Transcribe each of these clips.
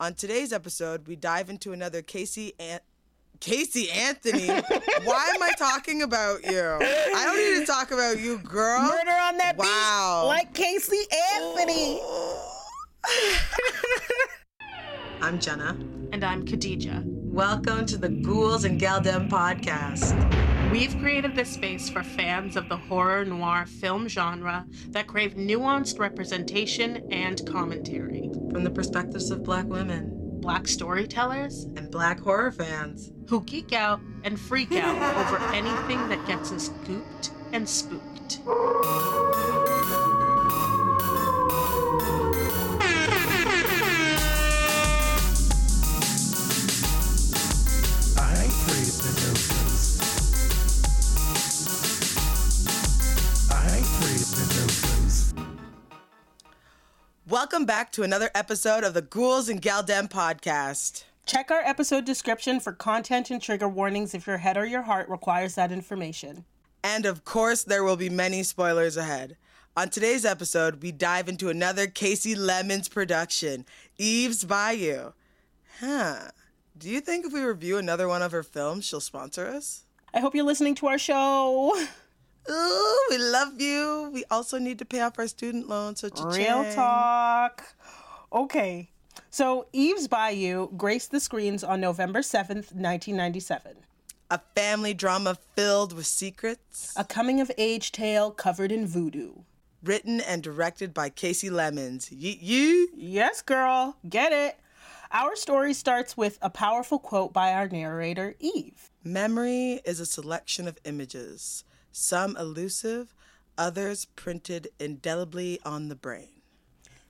On today's episode, we dive into another Casey An- Casey Anthony. Why am I talking about you? I don't need to talk about you, girl. Murder on that Wow. beat, like Casey Anthony. I'm Jenna. And I'm Khadija. Welcome to the Ghouls and Galdem podcast. We've created this space for fans of the horror noir film genre that crave nuanced representation and commentary. From the perspectives of black women Black storytellers and black horror fans. who geek out and freak out over anything that gets us gooped and spooked. Welcome back to another episode of the Ghouls and Galdem podcast. Check our episode description for content and trigger warnings if your head or your heart requires that information. And of course, there will be many spoilers ahead. On today's episode, we dive into another Kasi Lemmons production, Eve's Bayou. Huh. Do you think if we review another one of her films, she'll sponsor us? I hope you're listening to our show. Ooh, we love you. We also need to pay off our student loans. So Real cha-ching. talk. Okay. So, Eve's Bayou graced the screens on November 7th, 1997. A family drama filled with secrets, A coming of age tale covered in voodoo. written and directed by Kasi Lemmons. Yeet you. Yes, girl. Get it. Our story starts with a powerful quote by our narrator, Eve. Memory is a selection of images, some elusive, others printed indelibly on the brain.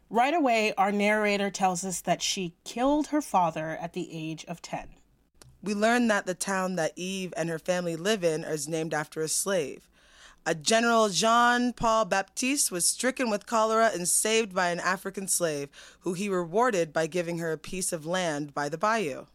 Right away, our narrator tells us that she killed her father at the age of 10. We learn that the town that Eve and her family live in is named after a slave. A General Jean Paul Baptiste was stricken with cholera and saved by an African slave, who he rewarded by giving her a piece of land by the bayou.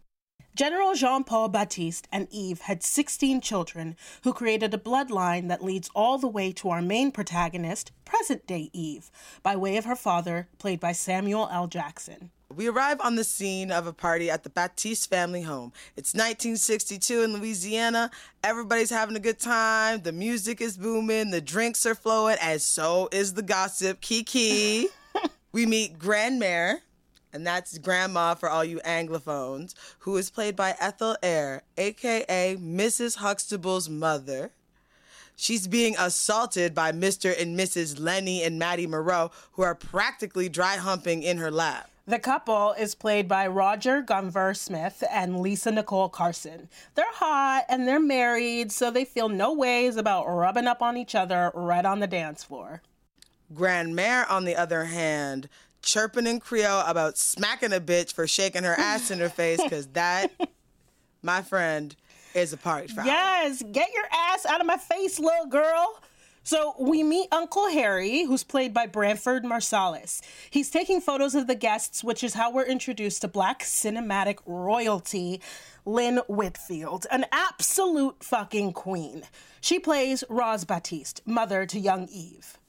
General Jean Paul Baptiste and Eve had 16 children who created a bloodline that leads all the way to our main protagonist, present day Eve, by way of her father, played by Samuel L. Jackson. We arrive on the scene of a party at the Baptiste family home. It's 1962 in Louisiana. Everybody's having a good time. The music is booming. The drinks are flowing, and so is the gossip. Kiki. we meet Grandmère, and that's grandma for all you Anglophones, who is played by Ethel Ayler, aka Mrs. Huxtable's mother. She's being assaulted by Mr. and Mrs. Lenny and Maddie Moreau, who are practically dry humping in her lap. The couple is played by Roger Guenveur Smith and Lisa Nicole Carson. They're hot and they're married, so they feel no ways about rubbing up on each other right on the dance floor. Grandmère, on the other hand, chirping in Creole about smacking a bitch for shaking her ass in her face, because that, my friend, is a party foul. Yes, get your ass out of my face, little girl. So we meet Uncle Harry, who's played by Branford Marsalis. He's taking photos of the guests, which is how we're introduced to black cinematic royalty, Lynn Whitfield, an absolute fucking queen. She plays Roz Baptiste, mother to young Eve.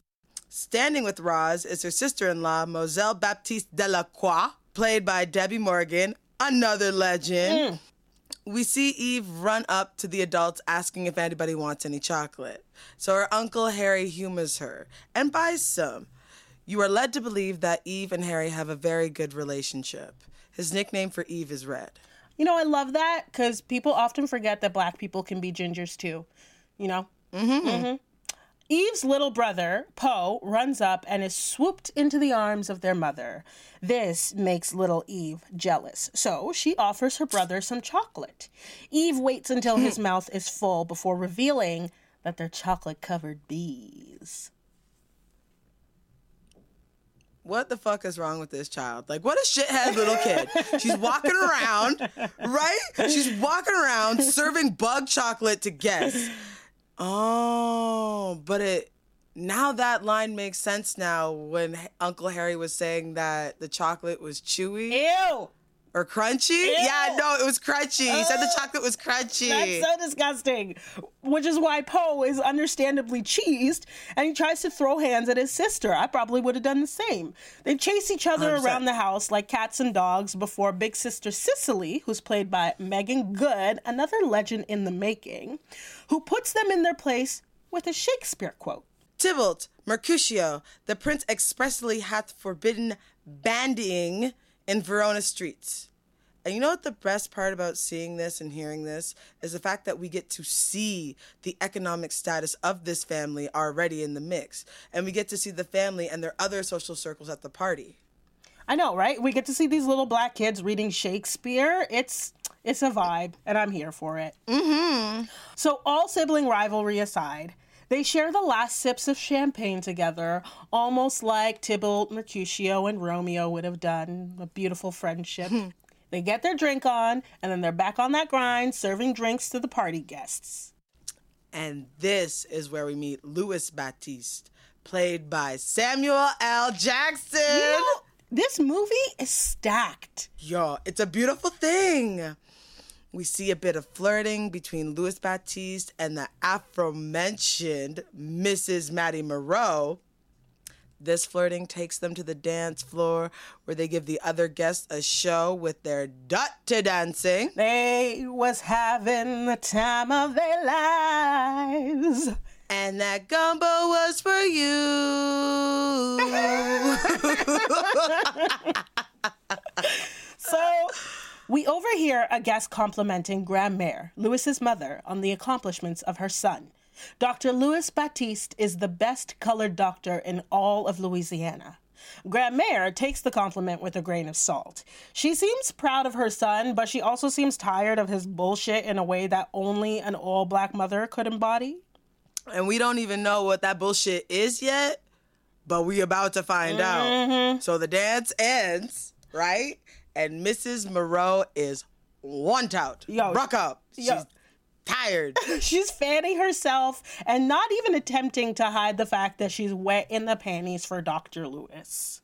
Standing with Roz is her sister in law, Moselle Baptiste Delacroix, played by Debbi Morgan, another legend. We see Eve run up to the adults asking if anybody wants any chocolate. So her uncle Harry humors her and buys some. You are led to believe that Eve and Harry have a very good relationship. His nickname for Eve is Red. You know, I love that because people often forget that black people can be gingers too. You know? Mm-hmm. Eve's little brother, Poe, runs up and is swooped into the arms of their mother. This makes little Eve jealous, so she offers her brother some chocolate. Eve waits until his hmm. mouth is full before revealing that they're chocolate covered bees. what the fuck is wrong with this child? Like, what a shithead little kid. She's walking around, right? She's walking around serving bug chocolate to guests. Oh, but it now that line makes sense now when Uncle Harry was saying that the chocolate was chewy Ew! Or crunchy. Yeah, no, it was crunchy. He said the chocolate was crunchy. That's so disgusting. Which is why Poe is understandably cheesed and he tries to throw hands at his sister. I probably would have done the same. They chase each other 100%. around the house like cats and dogs before big sister Cicely, who's played by Meagan Good, another legend in the making, who puts them in their place with a Shakespeare quote. Tybalt, Mercutio, the prince expressly hath forbidden bandying in Verona streets. And you know what the best part about seeing this and hearing this is the fact that we get to see the economic status of this family already in the mix. And we get to see the family and their other social circles at the party. I know, right? We get to see these little black kids reading Shakespeare. It's it's a vibe, and I'm here for it. Mm-hmm. So, all sibling rivalry aside, they share the last sips of champagne together, almost like Tybalt, Mercutio, and Romeo would have done. A beautiful friendship. Hmm. they get their drink on, and then they're back on that grind, serving drinks to the party guests. And this is where we meet Louis Baptiste, played by Samuel L. Jackson. You know, this movie is stacked. Yo, it's a beautiful thing. We see a bit of flirting between Louis Baptiste and the aforementioned Mrs. Maddie Moreau. This flirting takes them to the dance floor where they give the other guests a show with their dirty dancing. They was having the time of their lives. And that gumbo was for you. So we overhear a guest complimenting Grandmère, Louis's mother, on the accomplishments of her son. Dr. Louis Baptiste is the best colored doctor in all of Louisiana. Grandmère takes the compliment with a grain of salt. She seems proud of her son, but she also seems tired of his bullshit in a way that only an all black mother could embody. and we don't even know what that bullshit is yet, but we about to find Mm-hmm. out. So the dance ends, right? And Mrs. Moreau is one out. Yo, Bruck up. yo. She's tired. She's fanning herself and not even attempting to hide the fact that she's wet in the panties for Dr. Lewis.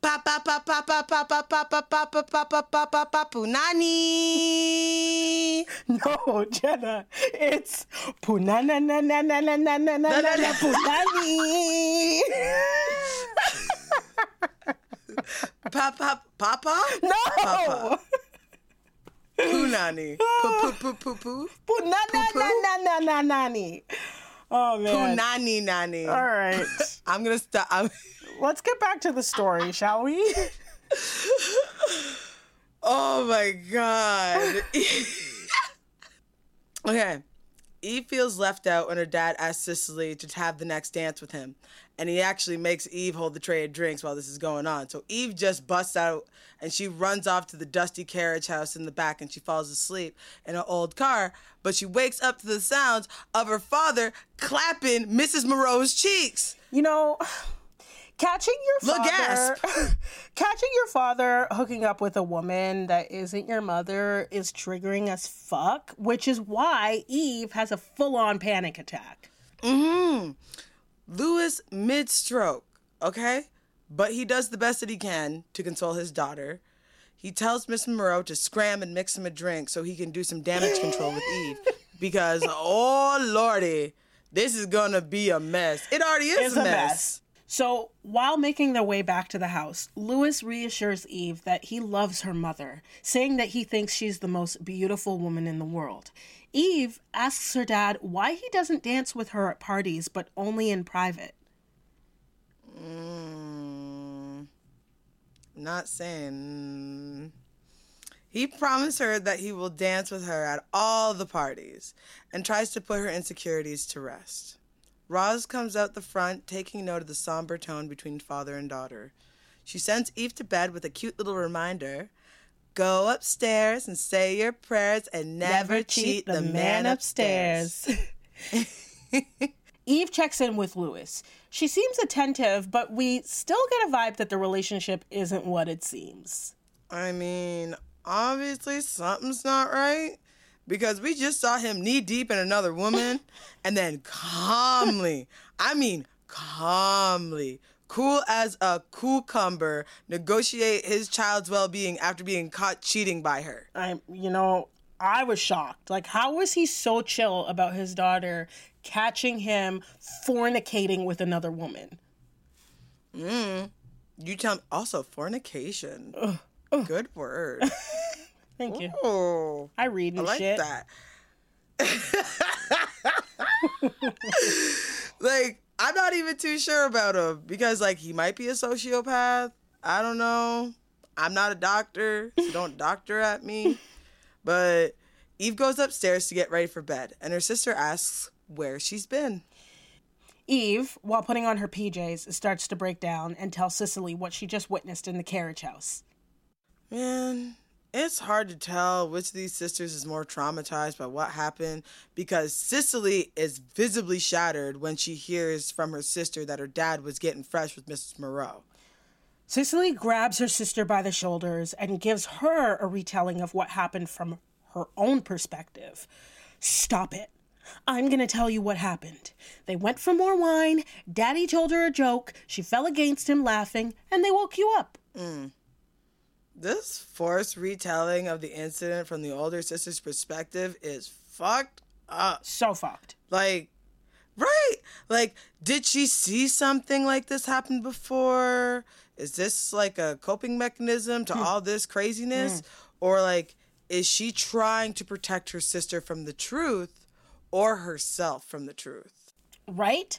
Pa pa pa pa pa pa pa pa pa pa pa pa pa pa pa pa punani. No, Jenna, it's punana na na na na na na na na punani. Pa pa pa pa? No, Punani. Pu pu pu pu pu. punana na na na na nani. Oh man. Punani nani. All right, I'm gonna stop. I'm, let's get back to the story, shall we? Oh my god. okay. Eve feels left out when her dad asks Cicely to have the next dance with him. And he actually makes Eve hold the tray of drinks while this is going on. So Eve just busts out and she runs off to the dusty carriage house in the back and she falls asleep in an old car. But she wakes up to the sounds of her father clapping Mrs. Moreau's cheeks. You know, catching your father, catching your father hooking up with a woman that isn't your mother is triggering as fuck, which is why Eve has a full-on panic attack. Mm-hmm. Lewis mid stroke, okay? But he does the best that he can to console his daughter. He tells Miss Moreau to scram and mix him a drink so he can do some damage control with Eve. Because, oh lordy, this is gonna be a mess. It already is It's a mess. mess. So, while making their way back to the house, Lewis reassures Eve that he loves her mother, saying that he thinks she's the most beautiful woman in the world. Eve asks her dad why he doesn't dance with her at parties, but only in private. Mm, not saying. He promised her that he will dance with her at all the parties and tries to put her insecurities to rest. Roz comes out the front, taking note of the somber tone between father and daughter. She sends Eve to bed with a cute little reminder go upstairs and say your prayers and never, cheat, the, man upstairs. Eve checks in with Lewis. She seems attentive, but we still get a vibe that the relationship isn't what it seems. I mean, obviously something's not right because we just saw him knee deep in another woman and then calmly, I mean, calmly cool as a cucumber, negotiate his child's well being after being caught cheating by her. I, you know, I was shocked. Like, how was he so chill about his daughter catching him fornicating with another woman? Mm. You tell me. Also, fornication. Good word. Thank you. Oh, I read I and like shit. that. like, I'm not even too sure about him because, like, he might be a sociopath. I don't know. I'm not a doctor, so don't doctor at me. But Eve goes upstairs to get ready for bed, and her sister asks where she's been. Eve, while putting on her PJs, starts to break down and tell Cicely what she just witnessed in the carriage house. Man, it's hard to tell which of these sisters is more traumatized by what happened because Cicely is visibly shattered when she hears from her sister that her dad was getting fresh with Mrs. Moreau. Cicely grabs her sister by the shoulders and gives her a retelling of what happened from her own perspective. Stop it. I'm going to tell you what happened. They went for more wine, Daddy told her a joke, she fell against him laughing, and they woke you up. Mm. This forced retelling of the incident from the older sister's perspective is fucked up. So fucked. Like, right? Like, did she see something like this happen before? Is this like a coping mechanism to hmm. all this craziness? Hmm. Or, like, is she trying to protect her sister from the truth or herself from the truth? right?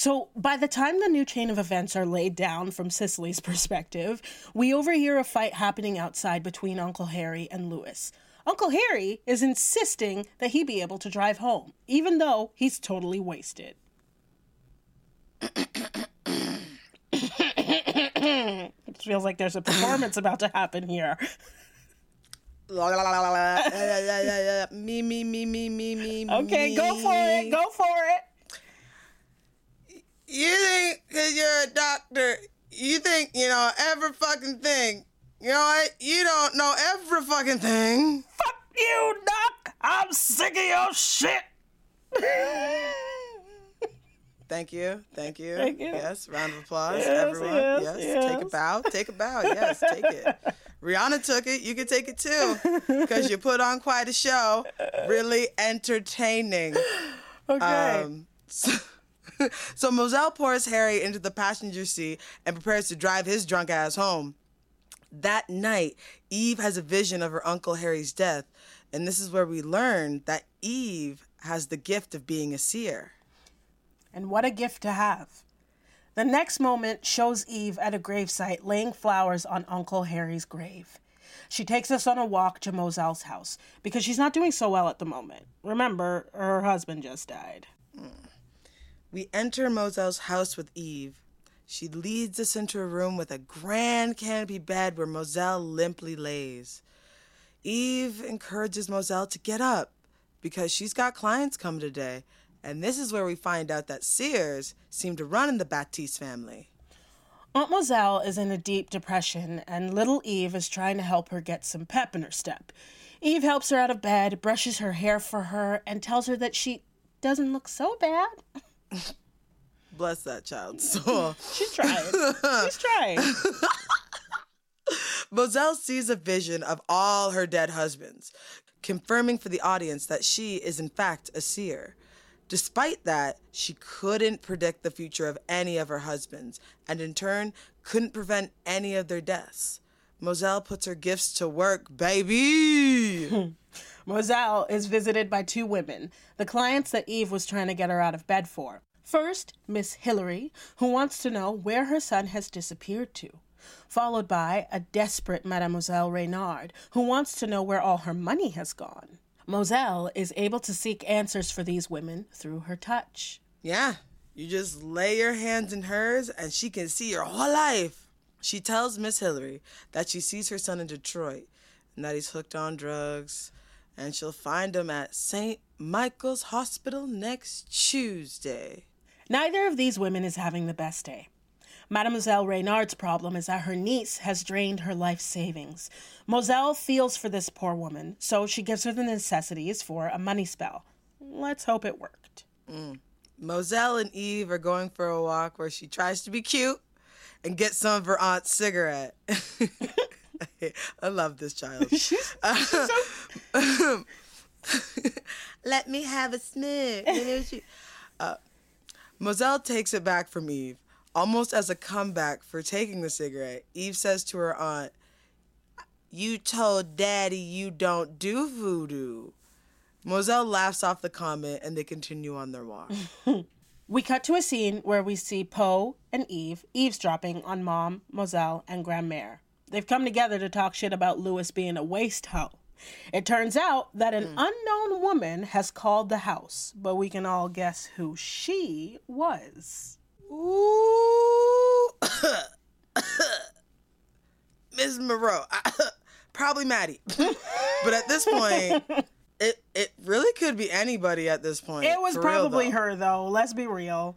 So, by the time the new chain of events are laid down from Cicely's perspective, we overhear a fight happening outside between Uncle Harry and Louis. Uncle Harry is insisting that he be able to drive home, even though he's totally wasted. it feels like there's a performance about to happen here. me, me, me, me, me, me. Okay, go for it. Go for it. You think because you're a doctor, you think you know every fucking thing. You know what? You don't know every fucking thing. Fuck you, Doc. I'm sick of your shit. Thank you. Thank you. Thank you. Yes. Round of applause, Yes, everyone. yes, Yes. Take a bow. Take a bow. Yes. Take it. Rihanna took it. You can take it too. Because you put on quite a show. Really entertaining. Okay. Um, so, so Moselle pours Harry into the passenger seat and prepares to drive his drunk ass home. That night, Eve has a vision of her uncle Harry's death, and this is where we learn that Eve has the gift of being a seer. And what a gift to have. The next moment shows Eve at a gravesite laying flowers on Uncle Harry's grave. She takes us on a walk to Moselle's house because she's not doing so well at the moment. Remember, her husband just died. Mm. We enter Moselle's house with Eve. She leads us into a room with a grand canopy bed where Moselle limply lays. Eve encourages Moselle to get up because she's got clients coming today. And this is where we find out that seers seem to run in the Baptiste family. Aunt Moselle is in a deep depression, and little Eve is trying to help her get some pep in her step. Eve helps her out of bed, brushes her hair for her, and tells her that she doesn't look so bad. Bless that child. So She's trying. She's trying. Moselle sees a vision of all her dead husbands, confirming for the audience that she is in fact a seer. Despite that, she couldn't predict the future of any of her husbands, and in turn, couldn't prevent any of their deaths. Moselle puts her gifts to work, baby! Moselle is visited by two women, the clients that Eve was trying to get her out of bed for. First, Miss Hillary, who wants to know where her son has disappeared to, followed by a desperate Mademoiselle Reynard, who wants to know where all her money has gone. Moselle is able to seek answers for these women through her touch. Yeah, you just lay your hands in hers and she can see your whole life. She tells Miss Hillary that she sees her son in Detroit and that he's hooked on drugs, and she'll find him at St. Michael's Hospital next Tuesday. Neither of these women is having the best day. Mademoiselle Reynard's problem is that her niece has drained her life savings. Moselle feels for this poor woman, so she gives her the necessities for a money spell. Let's hope it worked. Mm. Moselle and Eve are going for a walk where she tries to be cute and get some of her aunt's cigarette. I love this child. Let me have a smoke. uh, Moselle takes it back from Eve, almost as a comeback for taking the cigarette. Eve says to her aunt, You told daddy you don't do voodoo. Moselle laughs off the comment and they continue on their walk. We cut to a scene where we see Poe and Eve eavesdropping on Mom, Moselle, and Grandmère. They've come together to talk shit about Lewis being a waste hoe. It turns out that an hmm. unknown woman has called the house, but we can all guess who she was. Ooh. Ms. Moreau. Probably Maddie. but at this point, it it really could be anybody at this point. It was for real, probably though. her, though. Let's be real.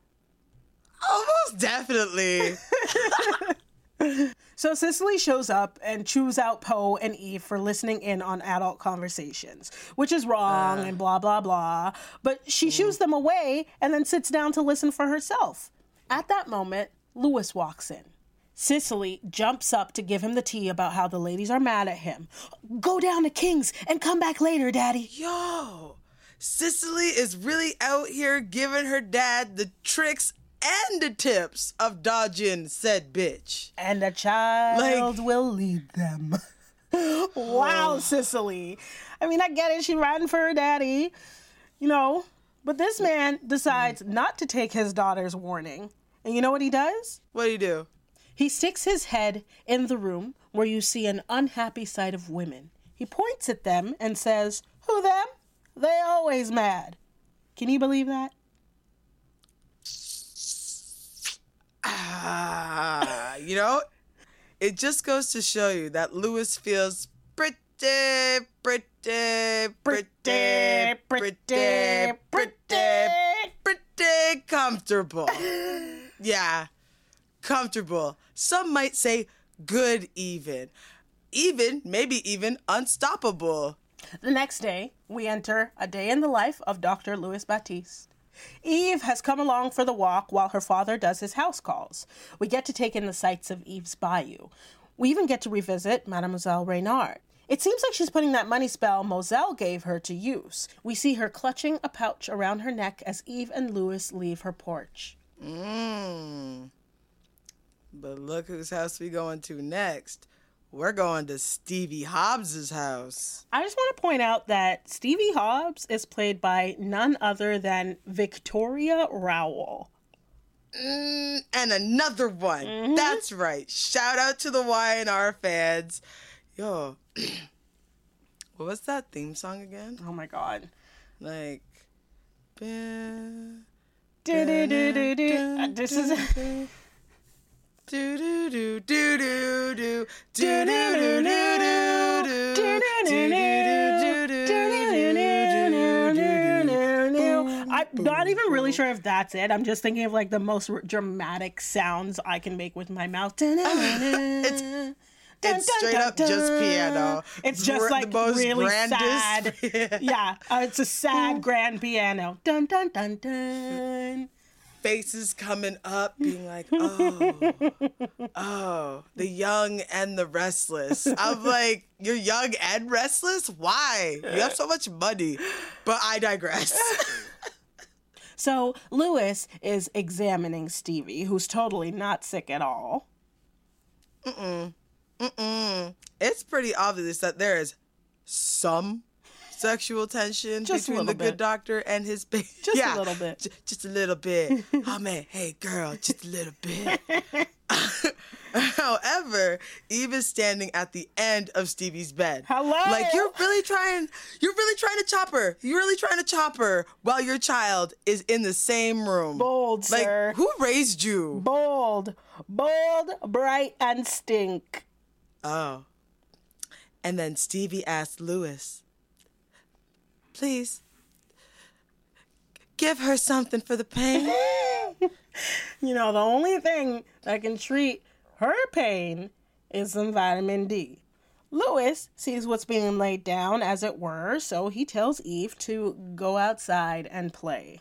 Almost definitely. So Cicely shows up and chews out Poe and Eve for listening in on adult conversations, which is wrong uh. and blah, blah, blah. But she shoos them away and then sits down to listen for herself. At that moment, Lewis walks in. Cicely jumps up to give him the tea about how the ladies are mad at him. Go down to King's and come back later, Daddy. Yo, Cicely is really out here giving her dad the tricks and the tips of dodging said bitch. And a child Like- will lead them. wow, oh. Cicely. I mean, I get it. She's riding for her daddy, you know. But this man decides not to take his daughter's warning. And you know what he does? What do you do? He sticks his head in the room where you see an unhappy sight of women. He points at them and says, Who them? They always mad. Can you believe that? Ah, you know, it just goes to show you that Lewis feels pretty, pretty, pretty, pretty, pretty, pretty, pretty comfortable. Yeah, comfortable. Some might say good, even. Even, maybe even unstoppable. The next day, we enter a day in the life of Dr. Louis Baptiste. Eve has come along for the walk while her father does his house calls. We get to take in the sights of Eve's bayou. We even get to revisit Mademoiselle Reynard. It seems like she's putting that money spell Moselle gave her to use. We see her clutching a pouch around her neck as Eve and Louis leave her porch. Mmm. But look whose house we going to next. We're going to Stevie Hobbs's house. I just want to point out that Stevie Hobbs is played by none other than Victoria Rowell. Mm, and another one. That's right. Shout out to the Y&R fans. Yo, what was that theme song again? Oh my god. Like. Uh, This is do do do do do do do do do do I'm not even really sure if that's it. I'm just thinking of like the most dramatic sounds I can make with my mouth. It's it's straight up just piano. It's just like the most really sad. yeah, uh, it's a sad grand piano. Dun dun dun dun. Faces coming up, being like, oh, oh, the young and the restless. I'm like, you're young and restless? Why? You have so much money. But I digress. So Lewis is examining Stevie, who's totally not sick at all. it's pretty obvious that there is some sexual tension Just between the little good doctor and his baby. Just a little bit. J- just a little bit. oh man, hey girl, just a little bit. However, Eve is standing at the end of Stevie's bed. Hello? Like you're really trying you're really trying to chop her. You're really trying to chop her while your child is in the same room. Bold, like sir. who raised you? Bold, bold, bright, and stink. Oh. And then Stevie asked Lewis, please give her something for the pain. You know, the only thing that can treat her pain is some vitamin D. Lewis sees what's being laid down, as it were, so he tells Eve to go outside and play.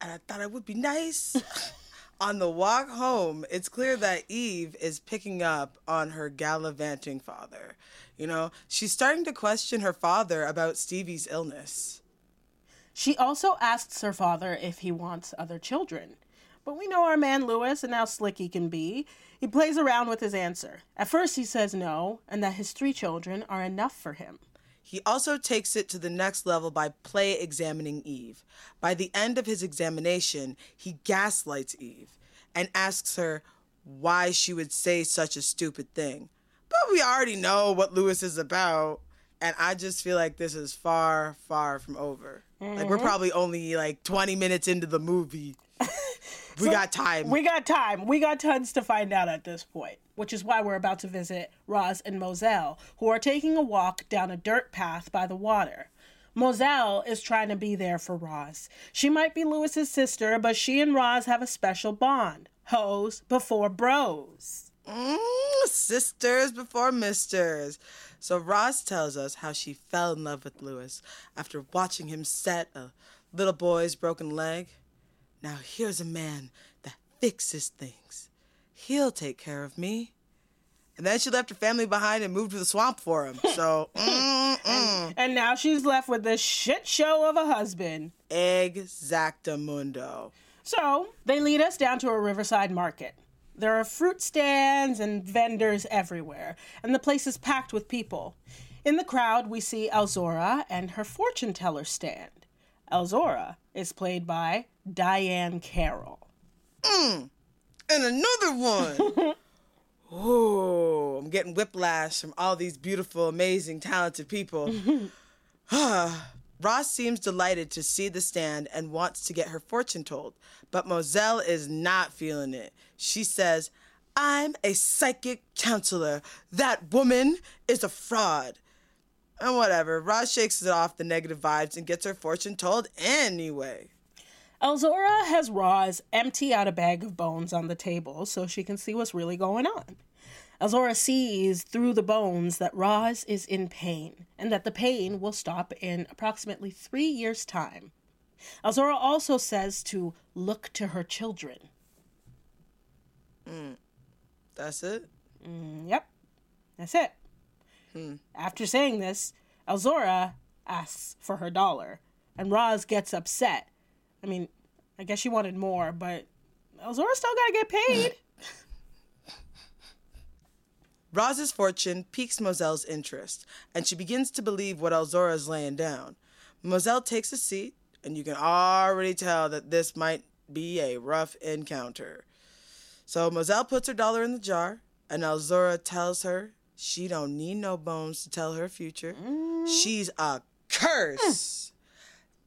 and I thought it would be nice. On the walk home, it's clear that Eve is picking up on her gallivanting father. You know, she's starting to question her father about Stevie's illness. She also asks her father if he wants other children. But we know our man Lewis and how slick he can be. He plays around with his answer. At first, he says no, and that his three children are enough for him. He also takes it to the next level by play examining Eve. By the end of his examination, he gaslights Eve and asks her why she would say such a stupid thing. But we already know what Lewis is about, and I just feel like this is far, far from over. Like we're mm-hmm. probably only like 20 minutes into the movie. we got time. We got time. We got tons to find out at this point, which is why we're about to visit Roz and Moselle, who are taking a walk down a dirt path by the water. Moselle is trying to be there for Roz. She might be Lewis's sister, but she and Roz have a special bond. Hoes before bros. Mm, sisters before misters. So Roz tells us how she fell in love with Lewis after watching him set a little boy's broken leg. Now here's a man that fixes things. He'll take care of me. And then she left her family behind and moved to the swamp for him. So, mm-mm. And now she's left with this shit show of a husband. exactamundo. So they lead us down to a riverside market. There are fruit stands and vendors everywhere, and the place is packed with people. In the crowd, we see Elzora and her fortune teller stand. Elzora is played by Diahann Carroll. Mm, and another one. oh, I'm getting whiplash from all these beautiful, amazing, talented people. Ah, Roz seems delighted to see the stand and wants to get her fortune told, but Moselle is not feeling it. She says, I'm a psychic counselor. That woman is a fraud. And whatever, Roz shakes it off the negative vibes and gets her fortune told anyway. Elzora has Roz empty out a bag of bones on the table so she can see what's really going on. Elzora sees through the bones that Roz is in pain and that the pain will stop in approximately three years' time. Elzora also says to look to her children. Mm. That's it? Mm, Yep, that's it. After saying this, Elzora asks for her dollar, and Roz gets upset. I mean, I guess she wanted more, but Elzora still gotta get paid. Roz's fortune piques Moselle's interest, and she begins to believe what Elzora is laying down. Moselle takes a seat, and you can already tell that this might be a rough encounter. So Moselle puts her dollar in the jar, and Elzora tells her she don't need no bones to tell her future. Mm-hmm. She's a curse.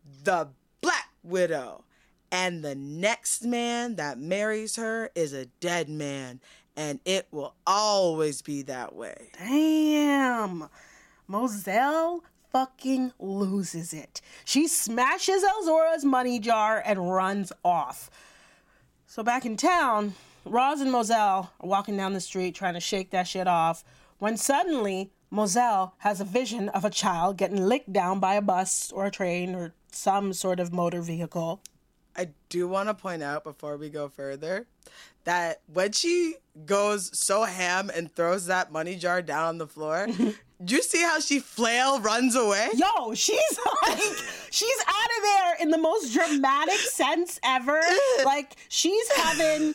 Mm. The Black Widow. And the next man that marries her is a dead man, and it will always be that way. Damn. Moselle fucking loses it. She smashes Elzora's money jar and runs off. So back in town, Roz and Moselle are walking down the street trying to shake that shit off when suddenly Moselle has a vision of a child getting licked down by a bus or a train or some sort of motor vehicle. I do want to point out before we go further that when she goes so ham and throws that money jar down on the floor, do you see how she flail runs away? Yo, she's like, she's out of there in the most dramatic sense ever. Like, she's having.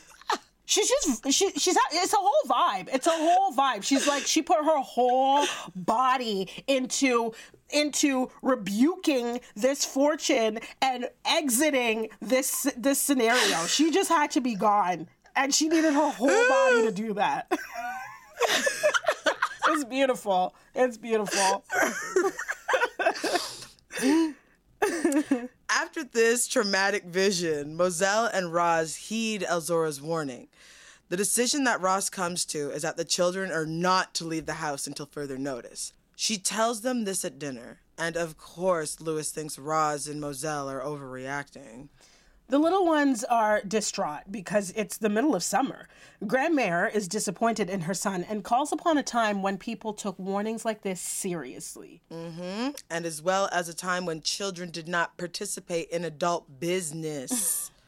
She's just she she's it's a whole vibe. It's a whole vibe. She's like she put her whole body into into rebuking this fortune and exiting this this scenario. She just had to be gone, and she needed her whole body to do that. it's beautiful. It's beautiful. After this traumatic vision, Moselle and Roz heed Elzora's warning. The decision that Roz comes to is that the children are not to leave the house until further notice. She tells them this at dinner, and of course, Lewis thinks Roz and Moselle are overreacting. The little ones are distraught because it's the middle of summer. Grandmere is disappointed in her son and calls upon a time when people took warnings like this seriously. Mm-hmm. and as well as a time when children did not participate in adult business.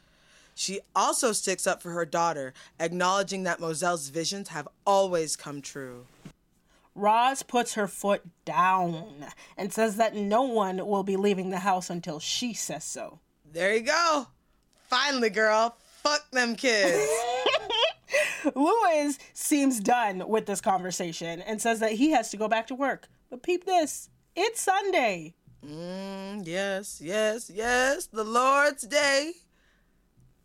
She also sticks up for her daughter, acknowledging that Moselle's visions have always come true. Roz puts her foot down and says that no one will be leaving the house until she says so. There you go. Finally, girl. Fuck them kids. Louis seems done with this conversation and says that he has to go back to work. But peep this it's Sunday. Mm, yes, yes, yes. The Lord's Day.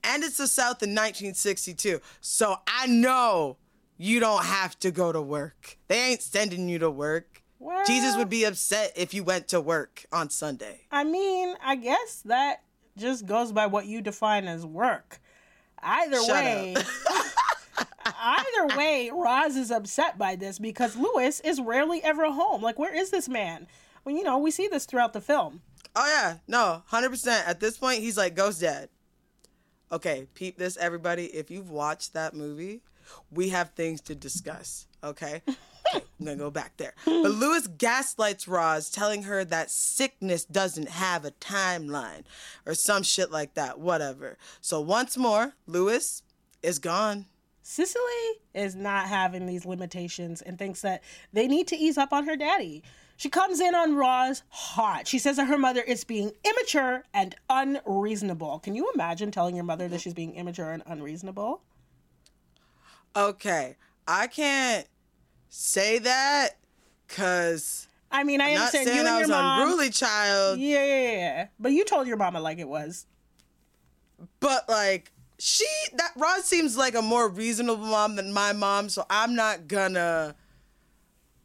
And it's the South in 1962. So I know you don't have to go to work. They ain't sending you to work. Well, Jesus would be upset if you went to work on Sunday. I mean, I guess that just goes by what you define as work. Either Shut way, either way, Roz is upset by this because Lewis is rarely ever home. Like, where is this man? Well, you know, we see this throughout the film. Oh yeah, no, hundred percent. At this point, he's like ghost dad. Okay, peep this, everybody. If you've watched that movie, we have things to discuss. Okay, okay I'm gonna go back there. But Lewis gaslights Roz, telling her that sickness doesn't have a timeline or some shit like that. Whatever. So once more, Lewis is gone. Cicely is not having these limitations and thinks that they need to ease up on her daddy. She comes in on Roz hot. She says that her mother is being immature and unreasonable. Can you imagine telling your mother that she's being immature and unreasonable? Okay, I can't say that because I mean, I I'm not saying you and I your was mom. unruly child. Yeah, yeah, yeah. But you told your mama like it was. But like she that Rod seems like a more reasonable mom than my mom, so I'm not gonna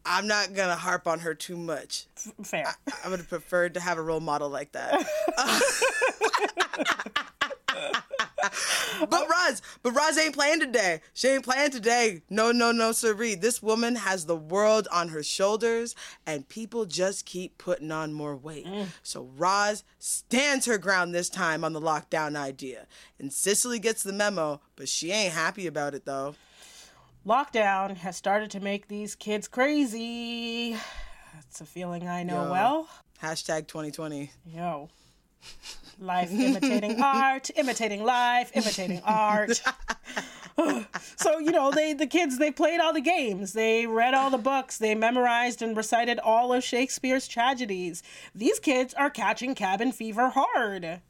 I'm not gonna harp on her too much. Fair. I would have preferred to have a role model like that. but Roz, but Roz ain't playing today. She ain't playing today. No, no, no, siree. This woman has the world on her shoulders, and people just keep putting on more weight. Mm. So Roz stands her ground this time on the lockdown idea, and Cicely gets the memo, but she ain't happy about it though. Lockdown has started to make these kids crazy. That's a feeling I know Yo. well. Hashtag 2020. Yo. Life imitating art, imitating life, imitating art. so, you know, they the kids they played all the games. They read all the books. They memorized and recited all of Shakespeare's tragedies. These kids are catching cabin fever hard.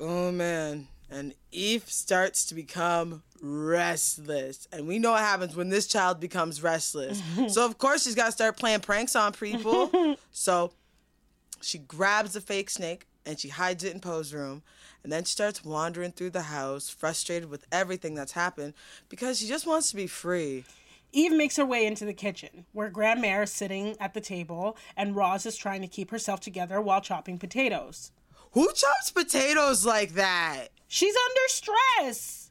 Oh man. And Eve starts to become restless. And we know what happens when this child becomes restless. so, of course, she's got to start playing pranks on people. so, she grabs a fake snake and she hides it in Poe's room. And then she starts wandering through the house, frustrated with everything that's happened because she just wants to be free. Eve makes her way into the kitchen, where Grandmère is sitting at the table and Roz is trying to keep herself together while chopping potatoes. Who chops potatoes like that? She's under stress.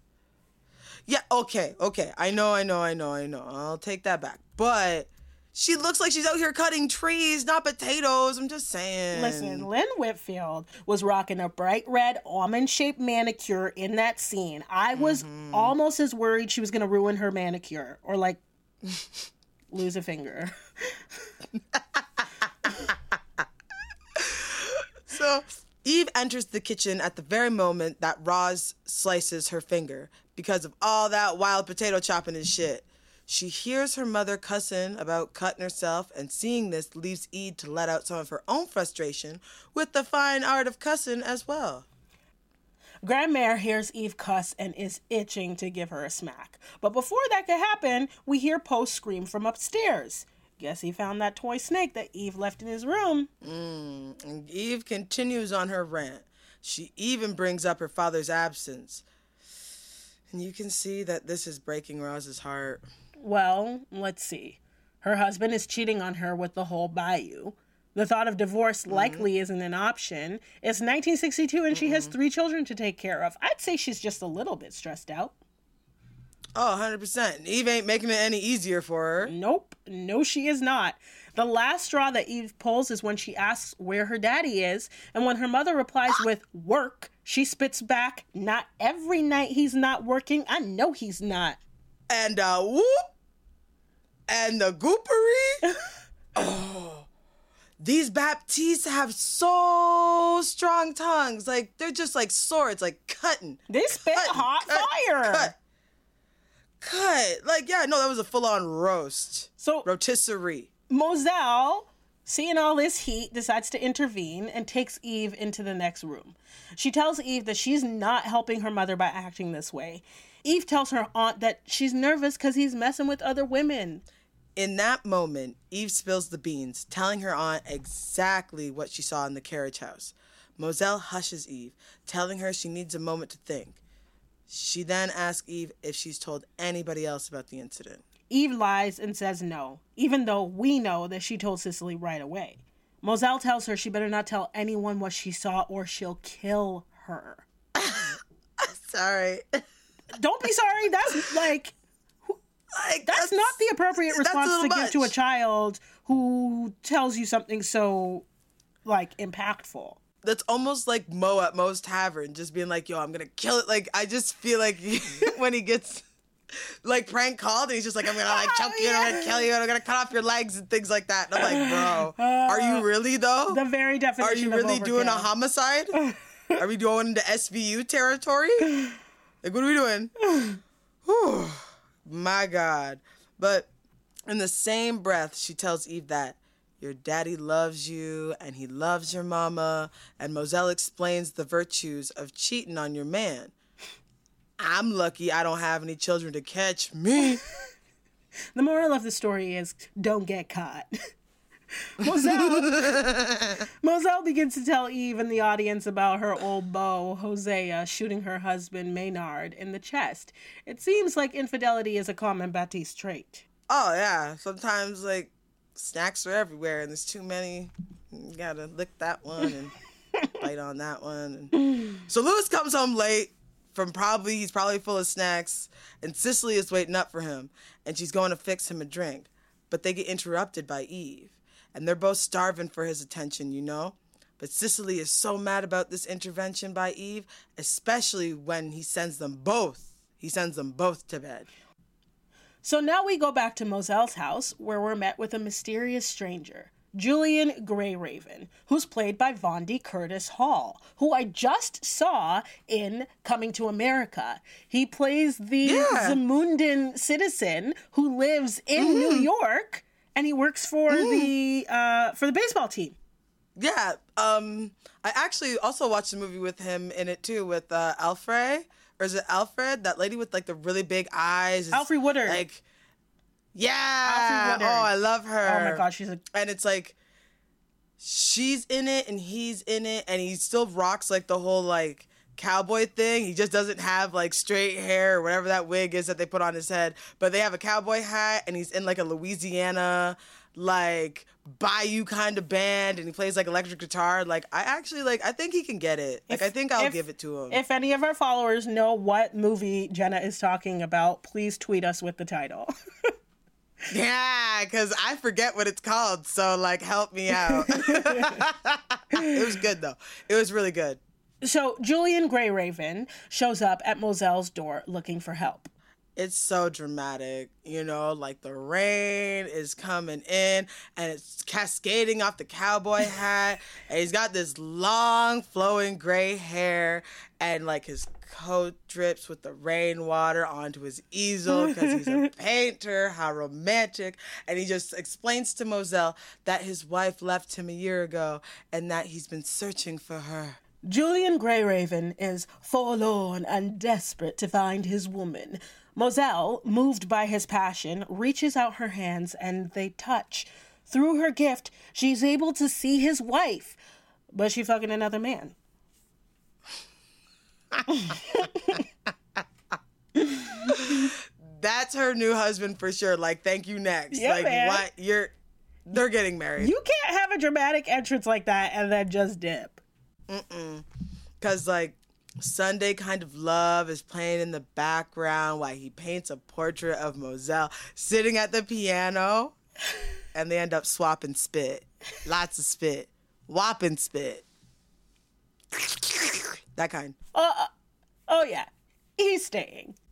Yeah, okay, okay. I know, I know, I know, I know. I'll take that back. But she looks like she's out here cutting trees, not potatoes. I'm just saying. Listen, Lynn Whitfield was rocking a bright red almond shaped manicure in that scene. I was mm-hmm. almost as worried she was going to ruin her manicure or like lose a finger. So Eve enters the kitchen at the very moment that Roz slices her finger because of all that wild potato chopping and shit. She hears her mother cussing about cutting herself, and seeing this leaves Eve to let out some of her own frustration with the fine art of cussing as well. Grandmère hears Eve cuss and is itching to give her a smack. But before that could happen, we hear Poe scream from upstairs. Guess he found that toy snake that Eve left in his room. Mm, and Eve continues on her rant. She even brings up her father's absence. And you can see that this is breaking Roz's heart. Well, let's see. Her husband is cheating on her with the whole bayou. The thought of divorce mm-hmm. likely isn't an option. It's 1962 and she has mm-hmm. three children to take care of. I'd say she's just a little bit stressed out. Oh, 100%. Eve ain't making it any easier for her. Nope, no, she is not. The last straw that Eve pulls is when she asks where her daddy is, and when her mother replies with work, she spits back, Not every night he's not working. I know he's not. And uh whoop and the goopery. oh, these Baptistes have so strong tongues. Like they're just like swords, like cutting. They spit Cut, hot fire. Cut. Cut. Like, yeah, no, that was a full on roast. So Rotisserie. Moselle, seeing all this heat, decides to intervene and takes Eve into the next room. She tells Eve that she's not helping her mother by acting this way. Eve tells her aunt that she's nervous because he's messing with other women. In that moment, Eve spills the beans, telling her aunt exactly what she saw in the carriage house. Moselle hushes Eve, telling her she needs a moment to think. She then asks Eve if she's told anybody else about the incident. Eve lies and says no, even though we know that she told Cicely right away. Moselle tells her she better not tell anyone what she saw or she'll kill her. Sorry. Don't be sorry. That's like Like, that's, not the appropriate response to little give to a child who tells you something so like impactful. That's almost like Moe at Moe's Tavern, just being like, yo, I'm gonna kill it. Like, I just feel like when he gets like prank called and he's just like, I'm gonna like oh, choke you and I'm gonna kill you and I'm gonna cut off your legs and things like that. And I'm like, bro, uh, are you really though? The very definition. Are you really doing a homicide? Are we going into SVU territory? Like, what are we doing? Whew. My God. But in the same breath, she tells Eve that your daddy loves you and he loves your mama. And Moselle explains the virtues of cheating on your man. I'm lucky I don't have any children to catch me. The moral of the story is don't get caught. Moselle, Moselle begins to tell Eve and the audience about her old beau, Hosea, shooting her husband, Maynard, in the chest. It seems like infidelity is a common Baptiste trait. Oh, yeah. Sometimes, like, snacks are everywhere and there's too many. You gotta lick that one and bite on that one. And... So Lewis comes home late from probably, he's probably full of snacks, and Cicely is waiting up for him, and she's going to fix him a drink. But they get interrupted by Eve, and they're both starving for his attention, you know? But Cicely is so mad about this intervention by Eve, especially when he sends them both. He sends them both to bed. So now we go back to Moselle's house, where we're met with a mysterious stranger, Julian Greyraven, who's played by Vondie Curtis Hall, who I just saw in Coming to America. He plays the Yeah. Zamundan citizen who lives in New mm-hmm. York, and he works for the uh, for the baseball team. Yeah, um, I actually also watched a movie with him in it too, with uh, Alfred, or is it Alfred? That lady with like the really big eyes. Alfre Woodard. Like, yeah. Alfre Woodard. Oh, I love her. Oh my god, she's a And it's like, she's in it and he's in it, and he still rocks like the whole like cowboy thing. He just doesn't have like straight hair or whatever that wig is that they put on his head. But they have a cowboy hat, and he's in like a Louisiana like bayou kind of band, and he plays like electric guitar. Like I actually like, I think he can get it. Like I think I'll if- give it to him. If any of our followers know what movie Jenna is talking about, please tweet us with the title. Yeah, because I forget what it's called. So, like, help me out. it was good, though. It was really good. So Julian Greyraven shows up at Moselle's door looking for help. It's so dramatic, you know, like the rain is coming in and it's cascading off the cowboy hat. and he's got this long, flowing gray hair, and like his coat drips with the rainwater onto his easel because he's a painter. How romantic. And he just explains to Moselle that his wife left him a year ago and that he's been searching for her. Julian Greyraven is forlorn and desperate to find his woman. Moselle, moved by his passion, reaches out her hands and they touch. Through her gift, she's able to see his wife, but she fucking another man. That's her new husband for sure. Like, thank you next. Yeah, like, man. what? You're. They're getting married. You can't have a dramatic entrance like that and then just dip. Because, like, Sunday Kind of Love is playing in the background while he paints a portrait of Moselle sitting at the piano. And they end up swapping spit. Lots of spit. Whopping spit. That kind. Uh, uh, oh, yeah, he's staying.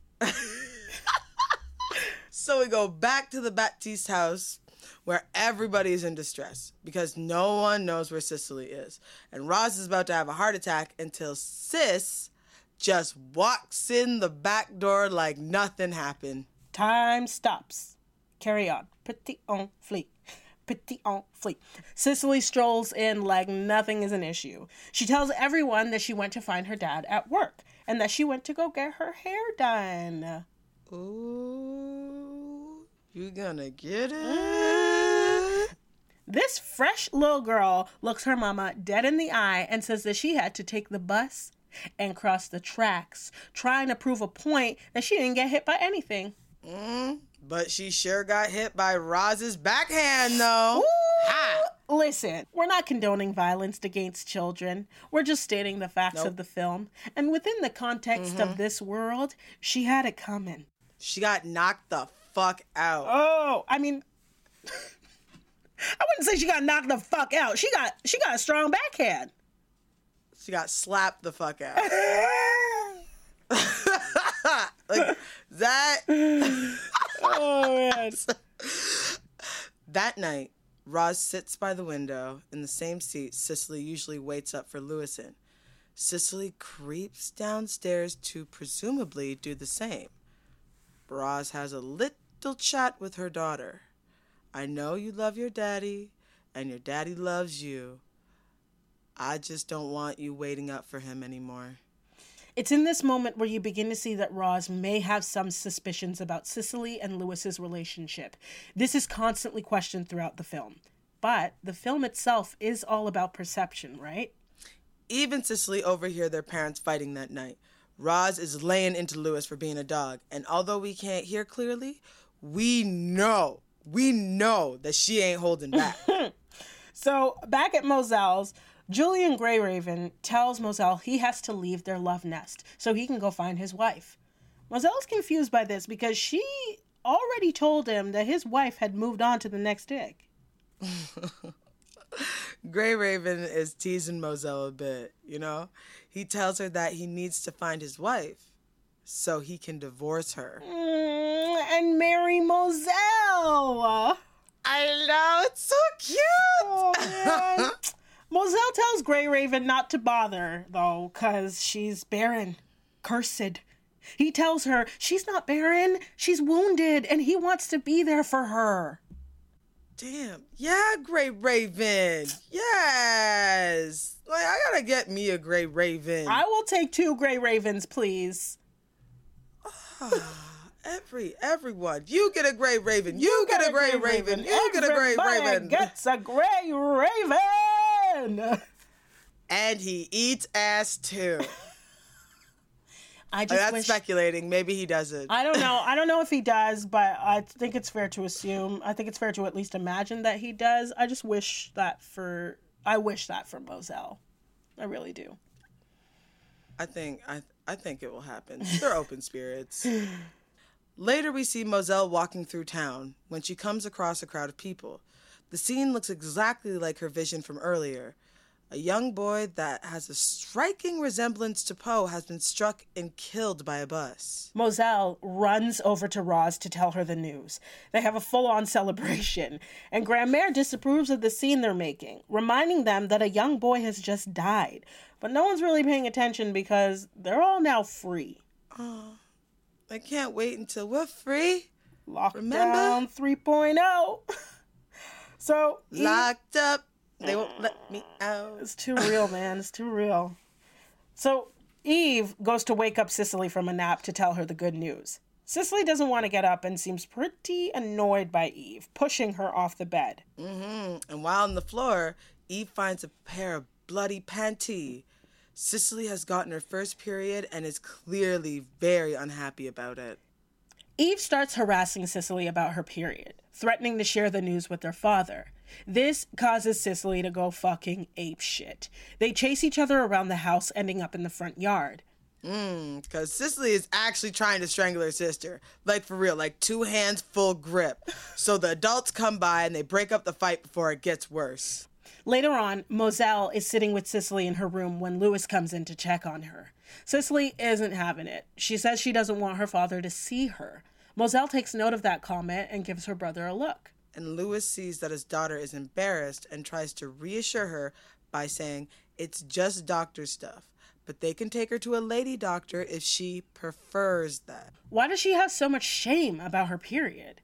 So we go back to the Baptiste house, where everybody is in distress because no one knows where Cicely is. And Roz is about to have a heart attack until Sis just walks in the back door like nothing happened. Time stops. Carry on. Petit on fleet. Petit on fleet. Cicely strolls in like nothing is an issue. She tells everyone that she went to find her dad at work and that she went to go get her hair done. Ooh, you gonna get it? Mm. This fresh little girl looks her mama dead in the eye and says that she had to take the bus and cross the tracks, trying to prove a point that she didn't get hit by anything. Mm, but she sure got hit by Roz's backhand, though. Ha! Listen, we're not condoning violence against children. We're just stating the facts of the film. And within the context of mm-hmm. this world, she had it coming. She got knocked the fuck out. Oh, I mean, I wouldn't say she got knocked the fuck out. She got she got a strong backhand. She got slapped the fuck out. like that. Oh man. That night, Roz sits by the window in the same seat Cicely usually waits up for Lewis in. Cicely creeps downstairs to presumably do the same. Roz has a little chat with her daughter. I know you love your daddy, and your daddy loves you. I just don't want you waiting up for him anymore. It's in this moment where you begin to see that Roz may have some suspicions about Cicely and Lewis's relationship. This is constantly questioned throughout the film. But the film itself is all about perception, right? Even Cicely overhear their parents fighting that night. Roz is laying into Lewis for being a dog, and although we can't hear clearly, we know, we know that she ain't holding back. So, back at Moselle's, Julian Greyraven tells Moselle he has to leave their love nest so he can go find his wife. Moselle's confused by this because she already told him that his wife had moved on to the next dick. Grey Raven is teasing Moselle a bit, you know? He tells her that he needs to find his wife so he can divorce her. Mm, and marry Moselle. I know, it's so cute! Oh. Moselle tells Grey Raven not to bother, though, because she's barren, cursed. He tells her she's not barren, she's wounded, and he wants to be there for her. Damn. Yeah, Grey Raven. Yes. Like, I gotta get me a Grey Raven. I will take two Grey Ravens, please. Every, everyone. You get a Grey Raven. You, get, a Grey Raven. You get a Everybody Raven. gets a Grey Raven. And he eats ass too. I oh, just That's wish. speculating. Maybe he doesn't. I don't know. I don't know if he does, but I think it's fair to assume. I think it's fair to at least imagine that he does. I just wish that for. I wish that for Moselle. I really do. I think I I think it will happen. They're open spirits. Later we see Moselle walking through town when she comes across a crowd of people. The scene looks exactly like her vision from earlier. A young boy that has a striking resemblance to Poe has been struck and killed by a bus. Moselle runs over to Roz to tell her the news. They have a full on celebration, and Grandmere disapproves of the scene they're making, reminding them that a young boy has just died. But no one's really paying attention because they're all now free. Oh, I can't wait until we're free, Lockdown 3.0. so, locked up. They won't let mm. me out. it's too real, man. It's too real. So, Eve goes to wake up Cicely from a nap to tell her the good news. Cicely doesn't want to get up and seems pretty annoyed by Eve, pushing her off the bed. Mm-hmm. And while on the floor, Eve finds a pair of bloody panties. Cicely has gotten her first period and is clearly very unhappy about it. Eve starts harassing Cicely about her period, threatening to share the news with their father. This causes Cicely to go fucking ape shit. They chase each other around the house, ending up in the front yard. Mm, because Cicely is actually trying to strangle her sister. Like, for real, like two hands full grip. So the adults come by and they break up the fight before it gets worse. Later on, Moselle is sitting with Cicely in her room when Lewis comes in to check on her. Cicely isn't having it. She says she doesn't want her father to see her. Moselle takes note of that comment and gives her brother a look. And Lewis sees that his daughter is embarrassed and tries to reassure her by saying it's just doctor stuff, but they can take her to a lady doctor if she prefers that. Why does she have so much shame about her period?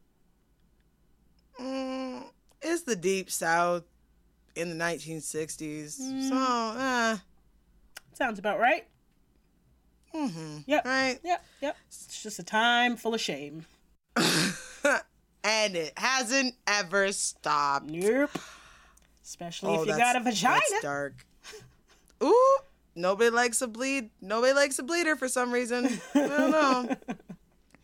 Mm, it's the deep south in the 1960s, so eh, Sounds about right. mm-hmm, Yep. right? Yep. Yep. It's just a time full of shame. and it hasn't ever stopped. Nope. Especially Oh, if you got a vagina. That's dark. Ooh, nobody likes a bleed. Nobody likes a bleeder for some reason. I don't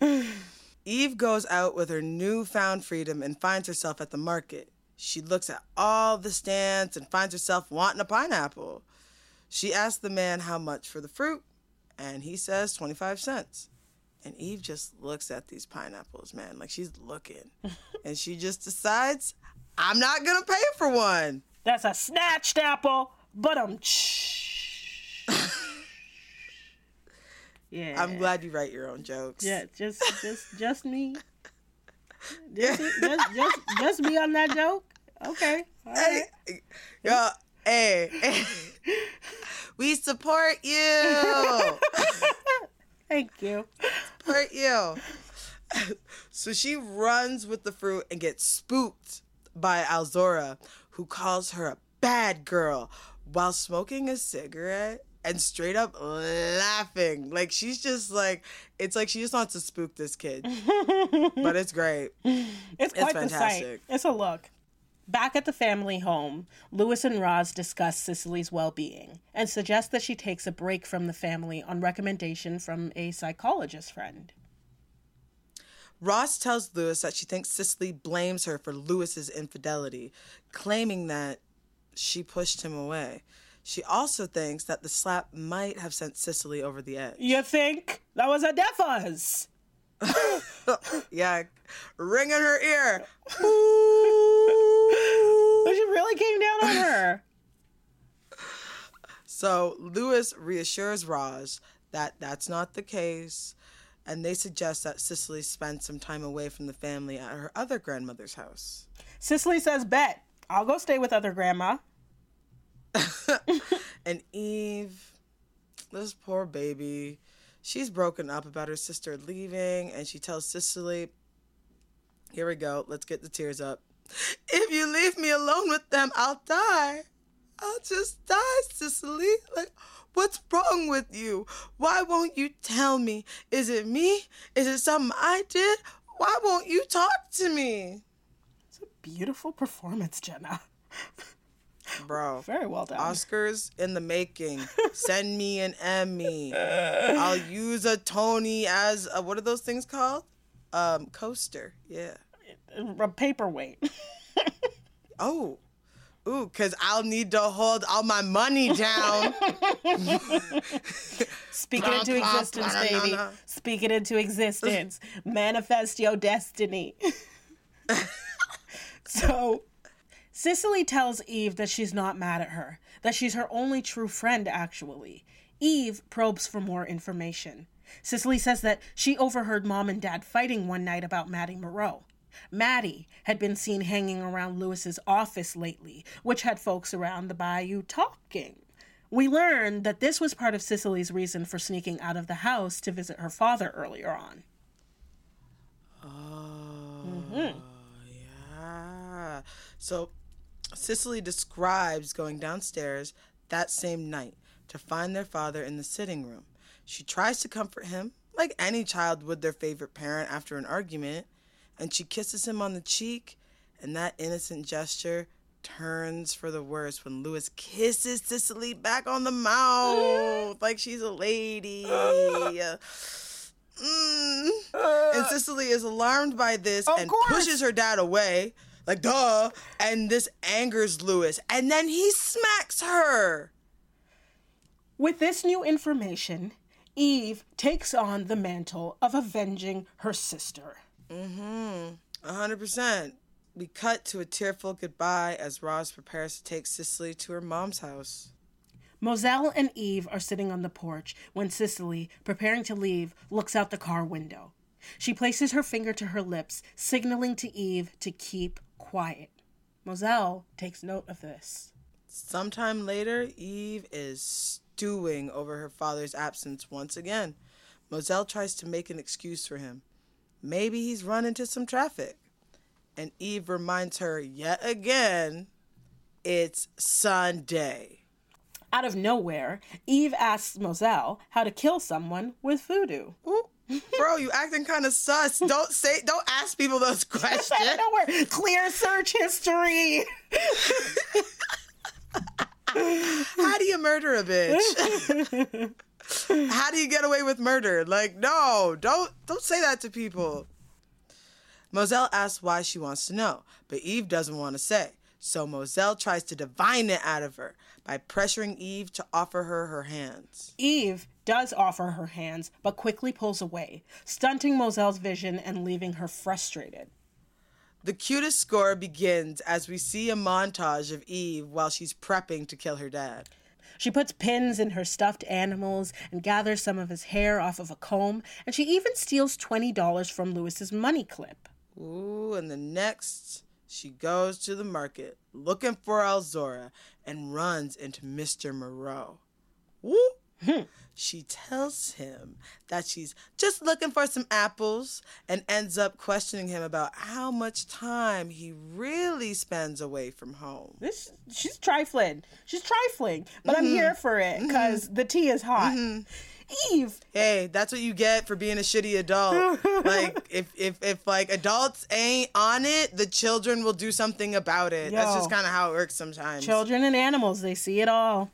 know. Eve goes out with her newfound freedom and finds herself at the market. She looks at all the stands and finds herself wanting a pineapple. She asks the man how much for the fruit, and he says 25 cents. And Eve just looks at these pineapples, man, like she's looking. and she just decides, I'm not going to pay for one. That's a snatched apple, but um. yeah. I'm glad you write your own jokes. Yeah, just just just me. Just, just, just, just me on that joke. Okay. All right. Hey, yo, hey, hey. we support you. Thank you. support you. so she runs with the fruit and gets spooked by Elzora, who calls her a bad girl while smoking a cigarette and straight up laughing. Like she's just like, it's like she just wants to spook this kid. but it's great. It's quite the sight. fantastic. It's a look. Back at the family home, Lewis and Roz discuss Cicely's well being and suggest that she takes a break from the family on recommendation from a psychologist friend. Roz tells Lewis that she thinks Cicely blames her for Lewis's infidelity, claiming that she pushed him away. She also thinks that the slap might have sent Cicely over the edge. You think that was a defas? Yeah, ring in her ear. But she really came down on her. So Lewis reassures Roz that that's not the case, and they suggest that Cicely spend some time away from the family at her other grandmother's house. Cicely says, Bet, I'll go stay with other grandma. And Eve, this poor baby, she's broken up about her sister leaving, and she tells Cicely, Here we go, let's get the tears up. If you leave me alone with them, I'll die. I'll just die, Cicely. Like, what's wrong with you? Why won't you tell me? Is it me? Is it something I did? Why won't you talk to me? It's a beautiful performance, Jenna. Bro. Very well done. Oscars in the making. Send me an Emmy. I'll use a Tony as a, what are those things called? Um, coaster. Yeah. A paperweight. Oh. Ooh, cause I'll need to hold all my money down. Speak it into existence, baby. Speak it into existence. Manifest your destiny. so, Cicely tells Eve that she's not mad at her, that she's her only true friend, actually. Eve probes for more information. Cicely says that she overheard mom and dad fighting one night about Maddie Moreau. Maddie had been seen hanging around Lewis's office lately, which had folks around the bayou talking. We learned that this was part of Cicely's reason for sneaking out of the house to visit her father earlier on. Oh yeah. So Cicely describes going downstairs that same night to find their father in the sitting room. She tries to comfort him, like any child would their favorite parent after an argument, and she kisses him on the cheek, and that innocent gesture turns for the worse when Lewis kisses Cicely back on the mouth like she's a lady. Mm. And Cicely is alarmed by this and course. pushes her dad away. Like, duh. And this angers Lewis. And then he smacks her. With this new information, Eve takes on the mantle of avenging her sister. Mm-hmm. A 100%. We cut to a tearful goodbye as Roz prepares to take Cicely to her mom's house. Moselle and Eve are sitting on the porch when Cicely, preparing to leave, looks out the car window. She places her finger to her lips, signaling to Eve to keep quiet. Moselle takes note of this. Sometime later, Eve is stewing over her father's absence once again. Moselle tries to make an excuse for him. Maybe he's run into some traffic. And Eve reminds her yet again it's Sunday. Out of nowhere, Eve asks Moselle how to kill someone with voodoo. Ooh, bro, you acting kind of sus. Don't say, don't ask people those questions. Out of nowhere, clear search history. How do you murder a bitch? How do you get away with murder? Like, no, don't don't say that to people. Moselle asks why she wants to know, but Eve doesn't want to say. So Moselle tries to divine it out of her by pressuring Eve to offer her her hands. Eve does offer her hands, but quickly pulls away, stunting Moselle's vision and leaving her frustrated. The cutest score begins as we see a montage of Eve while she's prepping to kill her dad. She puts pins in her stuffed animals and gathers some of his hair off of a comb, and she even steals $20 from Lewis's money clip. Ooh, and the next, she goes to the market looking for Elzora and runs into Mr. Moreau. Woo! Hmm. She tells him that she's just looking for some apples and ends up questioning him about how much time he really spends away from home. This she's trifling. She's trifling, but I'm here mm-hmm. for it mm-hmm. because the tea is hot. Mm-hmm. Eve, Hey, that's what you get for being a shitty adult. like if if if like adults ain't on it, the children will do something about it. That's just kind of how it works sometimes. children and animals, they see it all.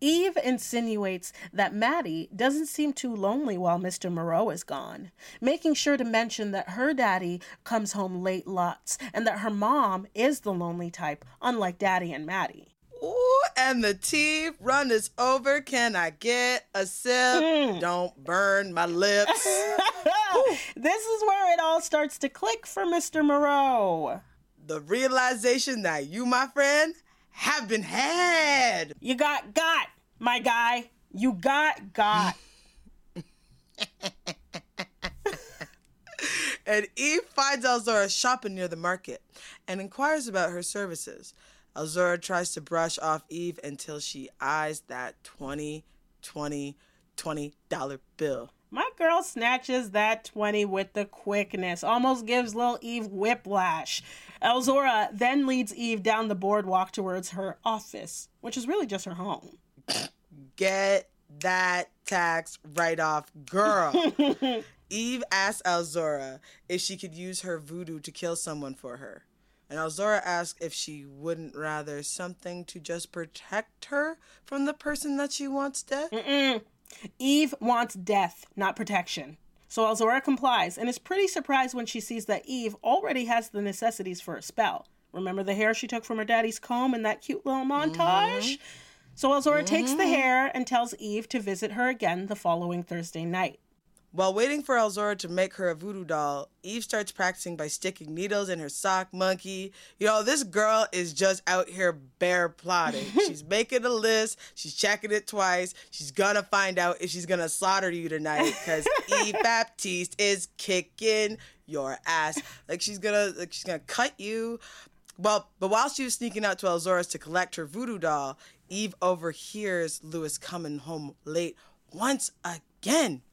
Eve insinuates that Maddie doesn't seem too lonely while Mr. Moreau is gone, making sure to mention that her daddy comes home late lots and that her mom is the lonely type, unlike Daddy and Maddie. Ooh, and the tea run is over. Can I get a sip? Hmm. Don't burn my lips. this is where it all starts to click for Mr. Moreau. the realization that you, my friend, have been had. You got got, my guy. You got got. And Eve finds Elzora shopping near the market and inquires about her services. Elzora tries to brush off Eve until she eyes that 20, 20, 20 dollar bill. My girl snatches that 20 with the quickness, almost gives little Eve whiplash. Elzora then leads Eve down the boardwalk towards her office, which is really just her home. Get that tax write off, girl. Eve asks Elzora if she could use her voodoo to kill someone for her. And Elzora asks if she wouldn't rather something to just protect her from the person that she wants dead. Eve wants death, not protection. So Elzora complies and is pretty surprised when she sees that Eve already has the necessities for a spell. Remember the hair she took from her daddy's comb in that cute little montage? Mm-hmm. So Elzora takes the mm-hmm. hair and tells Eve to visit her again the following Thursday night. While waiting for Elzora to make her a voodoo doll, Eve starts practicing by sticking needles in her sock monkey. Yo, this girl is just out here bare plotting. she's making a list, she's checking it twice. She's gonna find out if she's gonna slaughter you tonight because Eve Baptiste is kicking your ass. Like she's gonna like she's gonna cut you. Well, but while she was sneaking out to Elzora's to collect her voodoo doll, Eve overhears Lewis coming home late once again.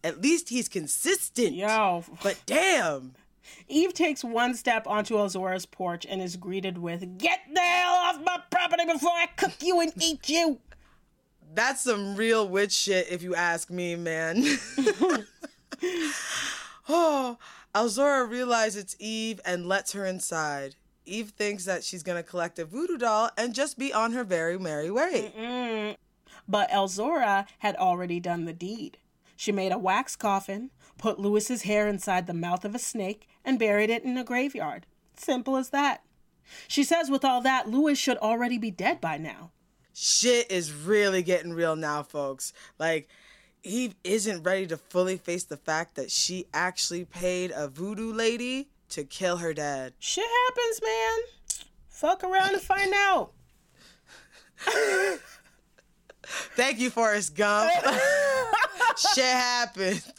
At least he's consistent. Yo, But damn. Eve takes one step onto Elzora's porch and is greeted with, Get the hell off my property before I cook you and eat you! That's some real witch shit if you ask me, man. oh, Elzora realizes it's Eve and lets her inside. Eve thinks that she's gonna collect a voodoo doll and just be on her very merry way. But Elzora had already done the deed. She made a wax coffin, put Lewis's hair inside the mouth of a snake, and buried it in a graveyard. Simple as that. She says with all that, Lewis should already be dead by now. Shit is really getting real now, folks. Like, Eve isn't ready to fully face the fact that she actually paid a voodoo lady to kill her dad. Shit happens, man. Fuck around and find out. Thank you, Forrest Gump. Shit happens.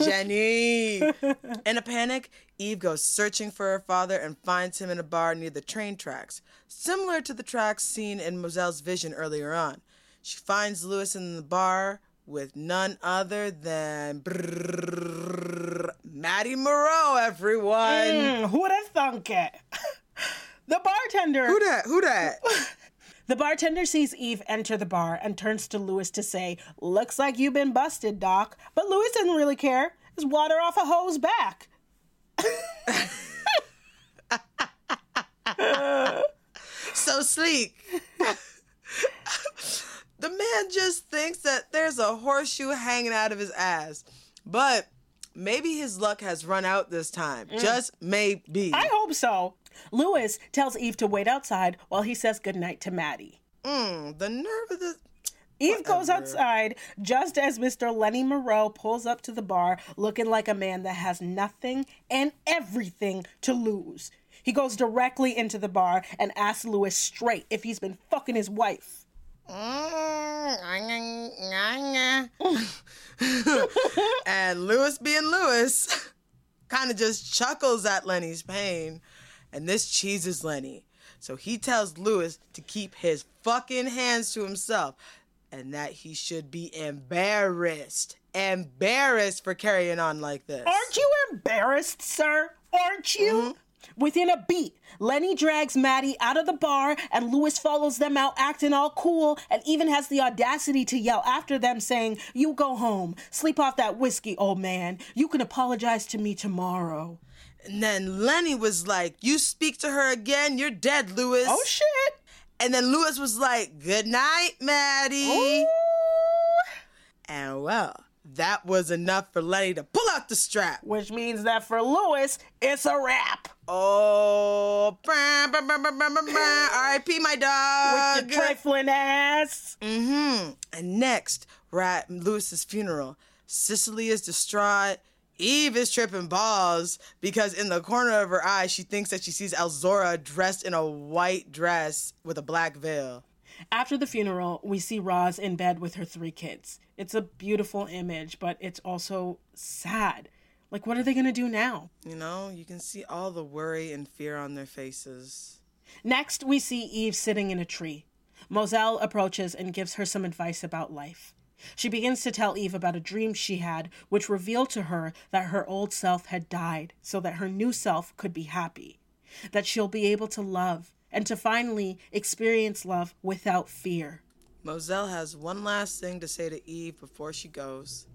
Jenny. In a panic, Eve goes searching for her father and finds him in a bar near the train tracks, similar to the tracks seen in Moselle's vision earlier on. She finds Lewis in the bar with none other than brrrr, Maddie Moreau, everyone. Mm, who'd have thunk it? the bartender. Who that? Who that? The bartender sees Eve enter the bar and turns to Lewis to say, Looks like you've been busted, Doc. But Lewis doesn't really care. It's water off a hose back. so sleek. the man just thinks that there's a horseshoe hanging out of his ass. But maybe his luck has run out this time. Mm. Just maybe. I hope so. Lewis tells Eve to wait outside while he says goodnight to Maddie. Mm, the nerve of the. Eve goes outside just as Mr. Lenny Moreau pulls up to the bar looking like a man that has nothing and everything to lose. He goes directly into the bar and asks Lewis straight if he's been fucking his wife. and Lewis being Lewis kind of just chuckles at Lenny's pain. And this cheeses Lenny. So he tells Lewis to keep his fucking hands to himself and that he should be embarrassed. Embarrassed for carrying on like this. Aren't you embarrassed, sir? Aren't you? Mm-hmm. Within a beat, Lenny drags Maddie out of the bar, and Lewis follows them out acting all cool and even has the audacity to yell after them, saying, You go home, sleep off that whiskey, old man. You can apologize to me tomorrow. And then Lenny was like, You speak to her again, you're dead, Lewis. Oh shit! And then Lewis was like, Good night, Maddie. Ooh. And well, that was enough for Lenny to pull out the strap. Which means that for Lewis, it's a wrap. Oh. R.I.P. my dog. With your trifling ass. mm-hmm. And next, we're at Lewis's funeral. Cicely is distraught. Eve is tripping balls because in the corner of her eye, she thinks that she sees Elzora dressed in a white dress with a black veil. After the funeral, we see Roz in bed with her three kids. It's a beautiful image, but it's also sad. Like, what are they going to do now? You know, you can see all the worry and fear on their faces. Next, we see Eve sitting in a tree. Moselle approaches and gives her some advice about life. She begins to tell Eve about a dream she had, which revealed to her that her old self had died so that her new self could be happy, that she'll be able to love, and to finally experience love without fear. Moselle has one last thing to say to Eve before she goes.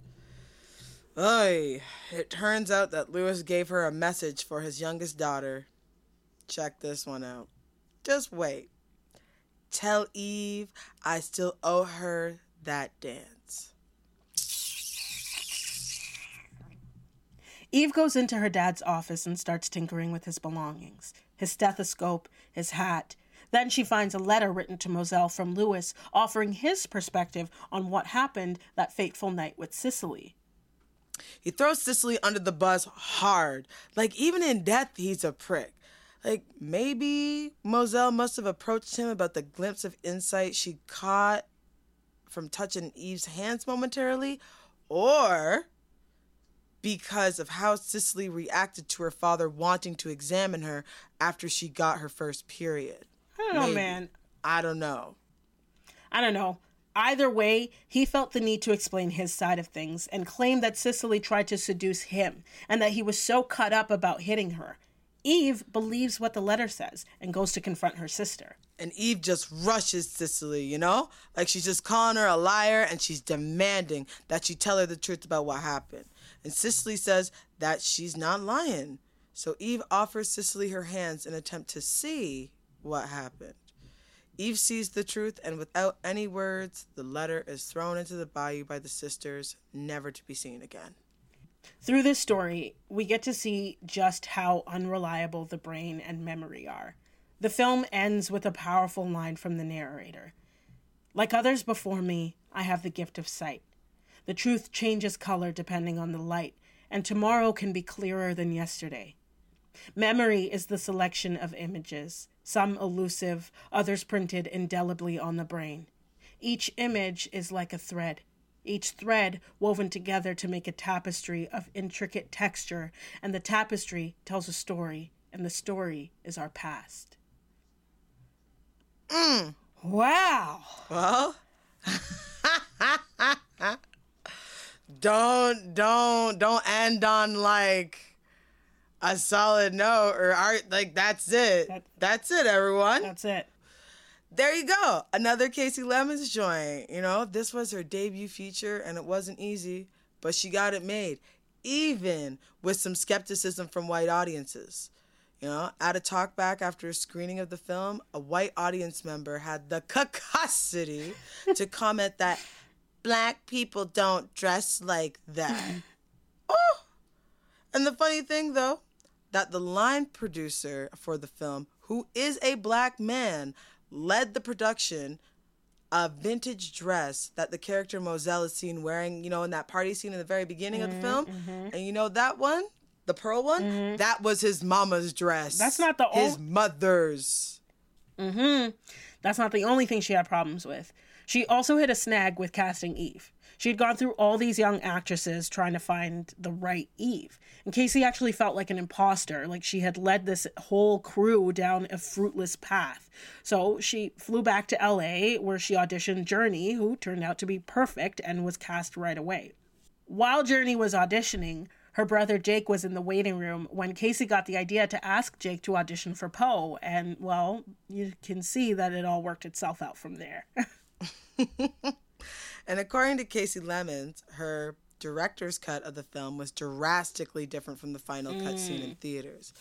Oy, it turns out that Lewis gave her a message for his youngest daughter. Check this one out. Just wait. Tell Eve I still owe her that dance. Eve goes into her dad's office and starts tinkering with his belongings his stethoscope, his hat. Then she finds a letter written to Moselle from Lewis offering his perspective on what happened that fateful night with Cicely. He throws Cicely under the bus hard. Like, even in death, he's a prick. Like, maybe Moselle must have approached him about the glimpse of insight she caught from touching Eve's hands momentarily, or because of how Cicely reacted to her father wanting to examine her after she got her first period. I don't know, man. I don't know. I don't know. Either way, he felt the need to explain his side of things and claimed that Cicely tried to seduce him and that he was so cut up about hitting her. Eve believes what the letter says and goes to confront her sister. And Eve just rushes Cicely, you know? Like she's just calling her a liar and she's demanding that she tell her the truth about what happened. And Cicely says that she's not lying. So Eve offers Cicely her hands in attempt to see what happened. Eve sees the truth, and without any words, the letter is thrown into the bayou by the sisters, never to be seen again. Through this story, we get to see just how unreliable the brain and memory are. The film ends with a powerful line from the narrator Like others before me, I have the gift of sight. The truth changes color depending on the light, and tomorrow can be clearer than yesterday. Memory is the selection of images, some elusive, others printed indelibly on the brain. Each image is like a thread. each thread woven together to make a tapestry of intricate texture, and the tapestry tells a story, and the story is our past. Mm. Wow. Well, don't don't don't end on like a solid note or art like that's it. That- that's it, everyone. That's it. there you go. Another Kasi Lemmons joint. You know, this was her debut feature and it wasn't easy, but she got it made, even with some skepticism from white audiences. You know, at a talkback after a screening of the film, a white audience member had the cacosity to comment that black people don't dress like that. oh! And the funny thing, though, that the line producer for the film, who is a black man, led the production a vintage dress that the character Moselle is seen wearing, you know, in that party scene in the very beginning of the mm-hmm, film. Mm-hmm. And you know that one, the pearl one, mm-hmm. that was his mama's dress. That's not the his ol- mother's. Mhm. That's not the only thing she had problems with. She also hit a snag with casting Eve. She had gone through all these young actresses trying to find the right Eve. And Kasi actually felt like an imposter, like she had led this whole crew down a fruitless path. So she flew back to LA where she auditioned Journey, who turned out to be perfect and was cast right away. While Journey was auditioning, her brother Jake was in the waiting room when Kasi got the idea to ask Jake to audition for Poe, and well, you can see that it all worked itself out from there. And according to Kasi Lemmons, her director's cut of the film was drastically different from the final cut scene in mm. theaters.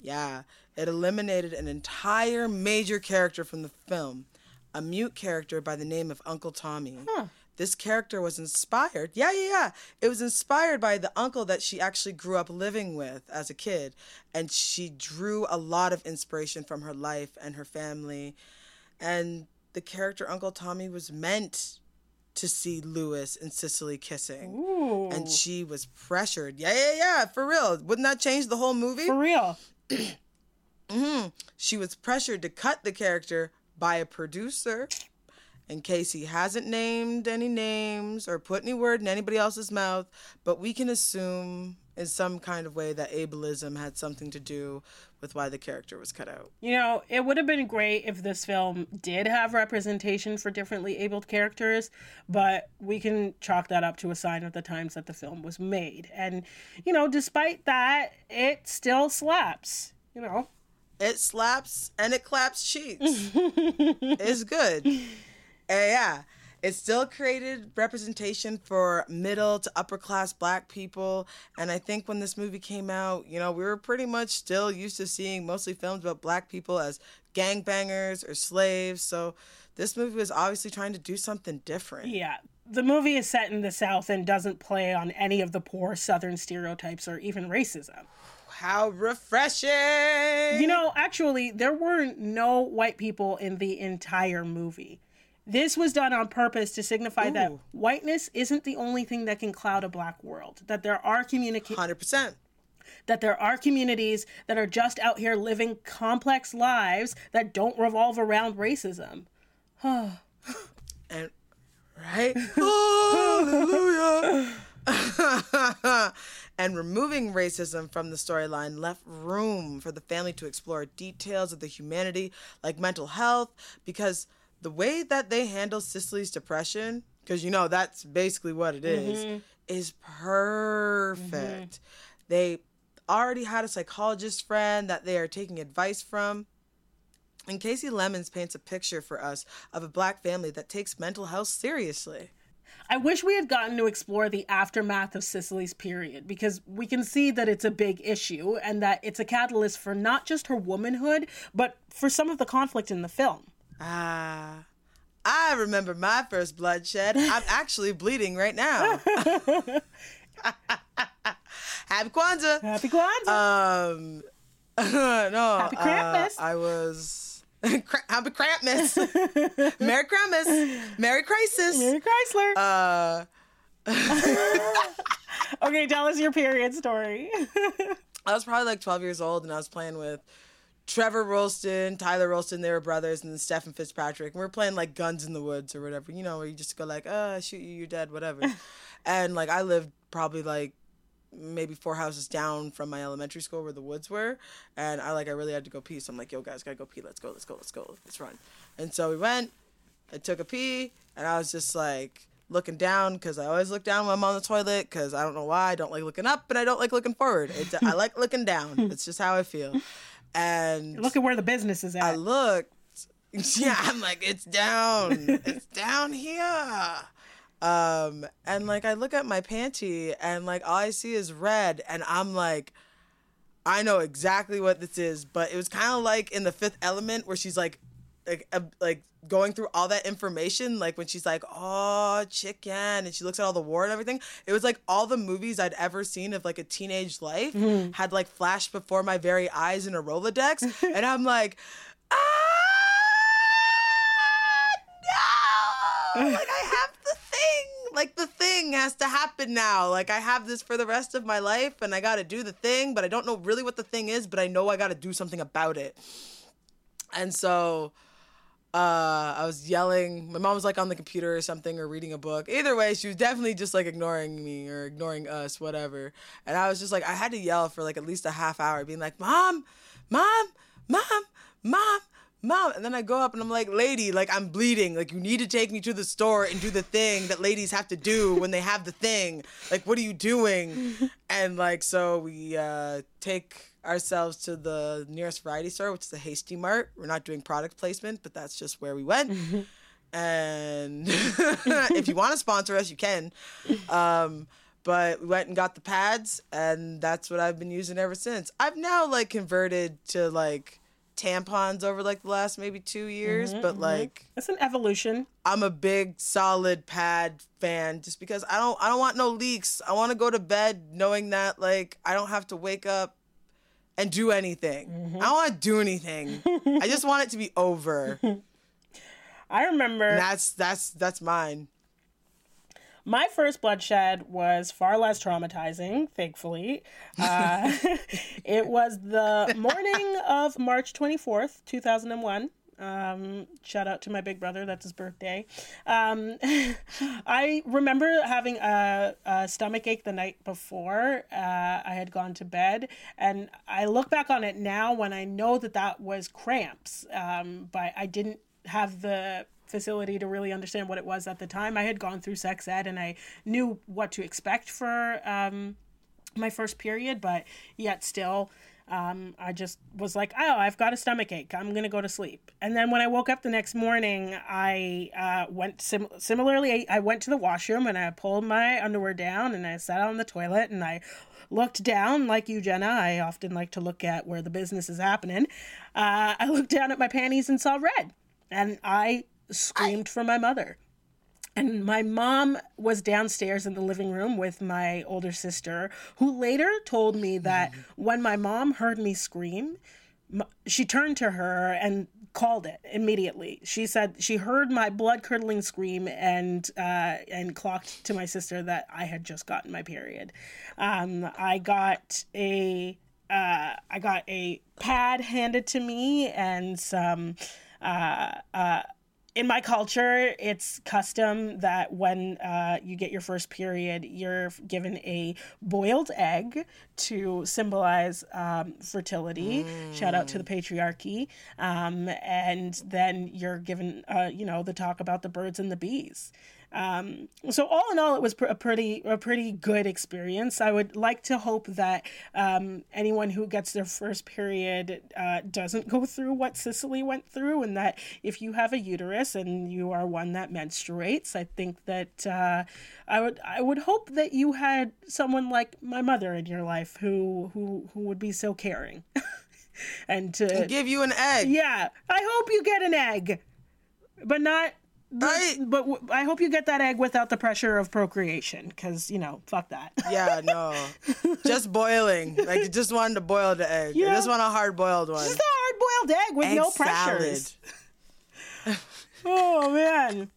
Yeah, it eliminated an entire major character from the film, a mute character by the name of Uncle Tommy. This character was inspired. Yeah, yeah, yeah. It was inspired by the uncle that she actually grew up living with as a kid. And she drew a lot of inspiration from her life and her family. And the character Uncle Tommy was meant to see Lewis and Cicely kissing. And she was pressured. Yeah, yeah, yeah, for real. Wouldn't that change the whole movie? For real. Mm-hmm. she was pressured to cut the character by a producer. In case he hasn't named any names or put any word in anybody else's mouth, but we can assume in some kind of way that ableism had something to do with why the character was cut out. You know, it would have been great if this film did have representation for differently abled characters, but we can chalk that up to a sign of the times that the film was made. And, you know, despite that, it still slaps, you know. It slaps and it claps cheeks. it's good. And yeah, it still created representation for middle to upper class black people. And I think when this movie came out, you know, we were pretty much still used to seeing mostly films about black people as gangbangers or slaves. So this movie was obviously trying to do something different. Yeah. The movie is set in the South and doesn't play on any of the poor Southern stereotypes or even racism. How refreshing! You know, actually, there were no white people in the entire movie. This was done on purpose to signify that whiteness isn't the only thing that can cloud a black world. That there are communica- 100%. that there are communities that are just out here living complex lives that don't revolve around racism. And right? Hallelujah. and removing racism from the storyline left room for the family to explore details of the humanity like mental health because the way that they handle Cicely's depression because you know that's basically what it is, mm-hmm. is perfect. Mm-hmm. They already had a psychologist friend that they are taking advice from. And Kasi Lemmons paints a picture for us of a black family that takes mental health seriously. I wish we had gotten to explore the aftermath of Cicely's period because we can see that it's a big issue and that it's a catalyst for not just her womanhood, but for some of the conflict in the film. Ah, I remember my first bloodshed. I'm actually bleeding right now. Happy Kwanzaa. Happy Kwanzaa! Um, no. Happy uh, Krampus. I was. Happy Krampus. Merry Krampus. Merry Crisis. Mary Chrysler. Uh, okay, tell us your period story. I was probably like 12 years old and I was playing with Trevor Rolston, Tyler Rolston, they were brothers, and then Stephen Fitzpatrick. And we were playing like Guns in the Woods or whatever, you know, where you just go like, uh, I shoot you, you're dead, whatever. and like I lived probably like maybe four houses down from my elementary school where the woods were, and I like I really had to go pee. So I'm like, yo guys, gotta go pee. Let's go, let's go, let's go, let's run. And so we went. I took a pee, and I was just like looking down because I always look down when I'm on the toilet because I don't know why I don't like looking up, but I don't like looking forward. It's, I like looking down. It's just how I feel. And Look at where the business is at. I looked. Yeah, I'm like, it's down. it's down here. Um, and like I look at my panty and like all I see is red and I'm like I know exactly what this is, but it was kind of like in the fifth element where she's like like uh, like going through all that information like when she's like oh chicken and she looks at all the war and everything it was like all the movies i'd ever seen of like a teenage life had like flashed before my very eyes in a rolodex and i'm like ah no! Like i have the thing! Like the thing has to happen now! Like i have this for the rest of my life and i gotta do the thing but i don't know really what the thing is but i know i gotta do something about it. And so uh, I was yelling. My mom was like on the computer or something or reading a book. Either way, she was definitely just like ignoring me or ignoring us, whatever. And I was just like, I had to yell for like at least a half hour, being like, Mom, Mom, Mom, Mom, Mom. And then I go up and I'm like, Lady, like I'm bleeding. Like you need to take me to the store and do the thing that ladies have to do when they have the thing. Like, what are you doing? and like, so we uh, take ourselves to the nearest variety store, which is the Hasty Mart. We're not doing product placement, but that's just where we went. and if you want to sponsor us, you can. Um, but we went and got the pads, and that's what I've been using ever since. I've now like converted to like tampons over like the last maybe two years, but like It's an evolution. I'm a big solid pad fan just because I don't I don't want no leaks. I want to go to bed knowing that like I don't have to wake up and do anything. I don't want to do anything. I just want it to be over. I remember that's that's that's mine. my first bloodshed was far less traumatizing, thankfully. Uh, it was the morning of March 24th, 2001. Um, shout out to my big brother. That's his birthday. Um, I remember having a, a stomach ache the night before uh, I had gone to bed, and I look back on it now when I know that that was cramps. Um, but I didn't have the facility to really understand what it was at the time. I had gone through sex ed, and I knew what to expect for um, my first period, but yet still. Um, I just was like, oh, I've got a stomach ache. I'm gonna go to sleep. And then when I woke up the next morning, I uh, went sim- similarly. I, I went to the washroom and I pulled my underwear down and I sat on the toilet and I looked down like you, Jenna. I often like to look at where the business is happening. Uh, I looked down at my panties and saw red, and I screamed for my mother. And my mom was downstairs in the living room with my older sister, who later told me that when my mom heard me scream, she turned to her and called it immediately. She said she heard my blood curdling scream and uh, and clocked to my sister that I had just gotten my period. Um, I got a uh, I got a pad handed to me and some. Uh, uh, in my culture, it's custom that when uh, you get your first period, you're given a boiled egg to symbolize um, fertility. Shout out to the patriarchy. Um, and then you're given, uh, you know, the talk about the birds and the bees. Um, so all in all, it was pr- a pretty a pretty good experience. I would like to hope that um, anyone who gets their first period uh, doesn't go through what Cisely went through, and that if you have a uterus and you are one that menstruates, I think that uh, I would I would hope that you had someone like my mother in your life who who who would be so caring. and to Give you an egg. yeah, I hope you get an egg, but not. Right. But w- I hope you get that egg without the pressure of procreation, because you know, fuck that. Yeah, no. just boiling. Like you just wanted to boil the egg. I just want a hard boiled one. Just a hard boiled egg with Egg no salad. pressures. Oh man.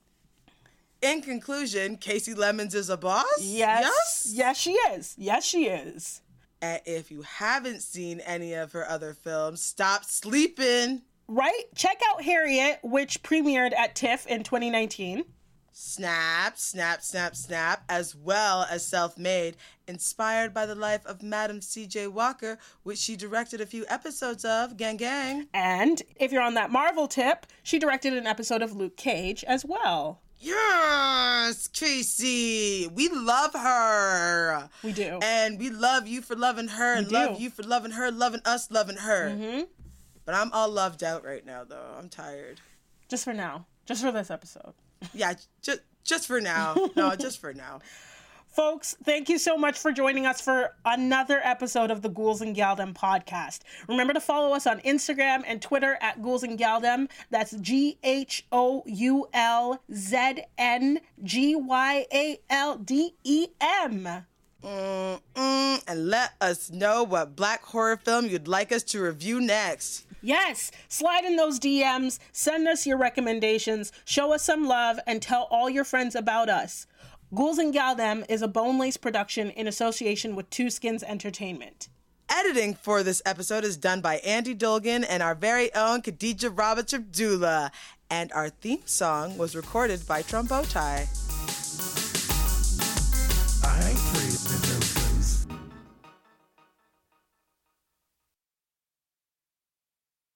In conclusion, Kasi Lemmons is a boss? Yes. Yes, she is. Yes, she is. And if you haven't seen any of her other films, stop sleeping. Right? Check out Harriet, which premiered at TIFF in 2019. Snap, snap, snap, snap, as well as Self Made, inspired by the life of Madam C.J. Walker, which she directed a few episodes of. Gang, gang. And if you're on that Marvel tip, she directed an episode of Luke Cage as well. Yes, Tracy. We love her. We do. And we love you for loving her and do. love you for loving her, loving us, loving her. Mm-hmm. But I'm all loved out right now, though. I'm tired. Just for now. Just for this episode. Yeah, just just for now. No, just for now. Folks, thank you so much for joining us for another episode of the Ghouls and Gyaldem podcast. Remember to follow us on Instagram and Twitter at Ghouls and Gyaldem. That's G H O U L Z N G Y A L D E M. Mm-mm, and let us know what black horror film you'd like us to review next. Yes, slide in those DMs, send us your recommendations, show us some love, and tell all your friends about us. Ghouls and Gyaldem is a Bone Lace production in association with Two Skins Entertainment. Editing for this episode is done by Andy Dolgan and our very own Khadija Roberts Abdullah. And our theme song was recorded by Trombowtie.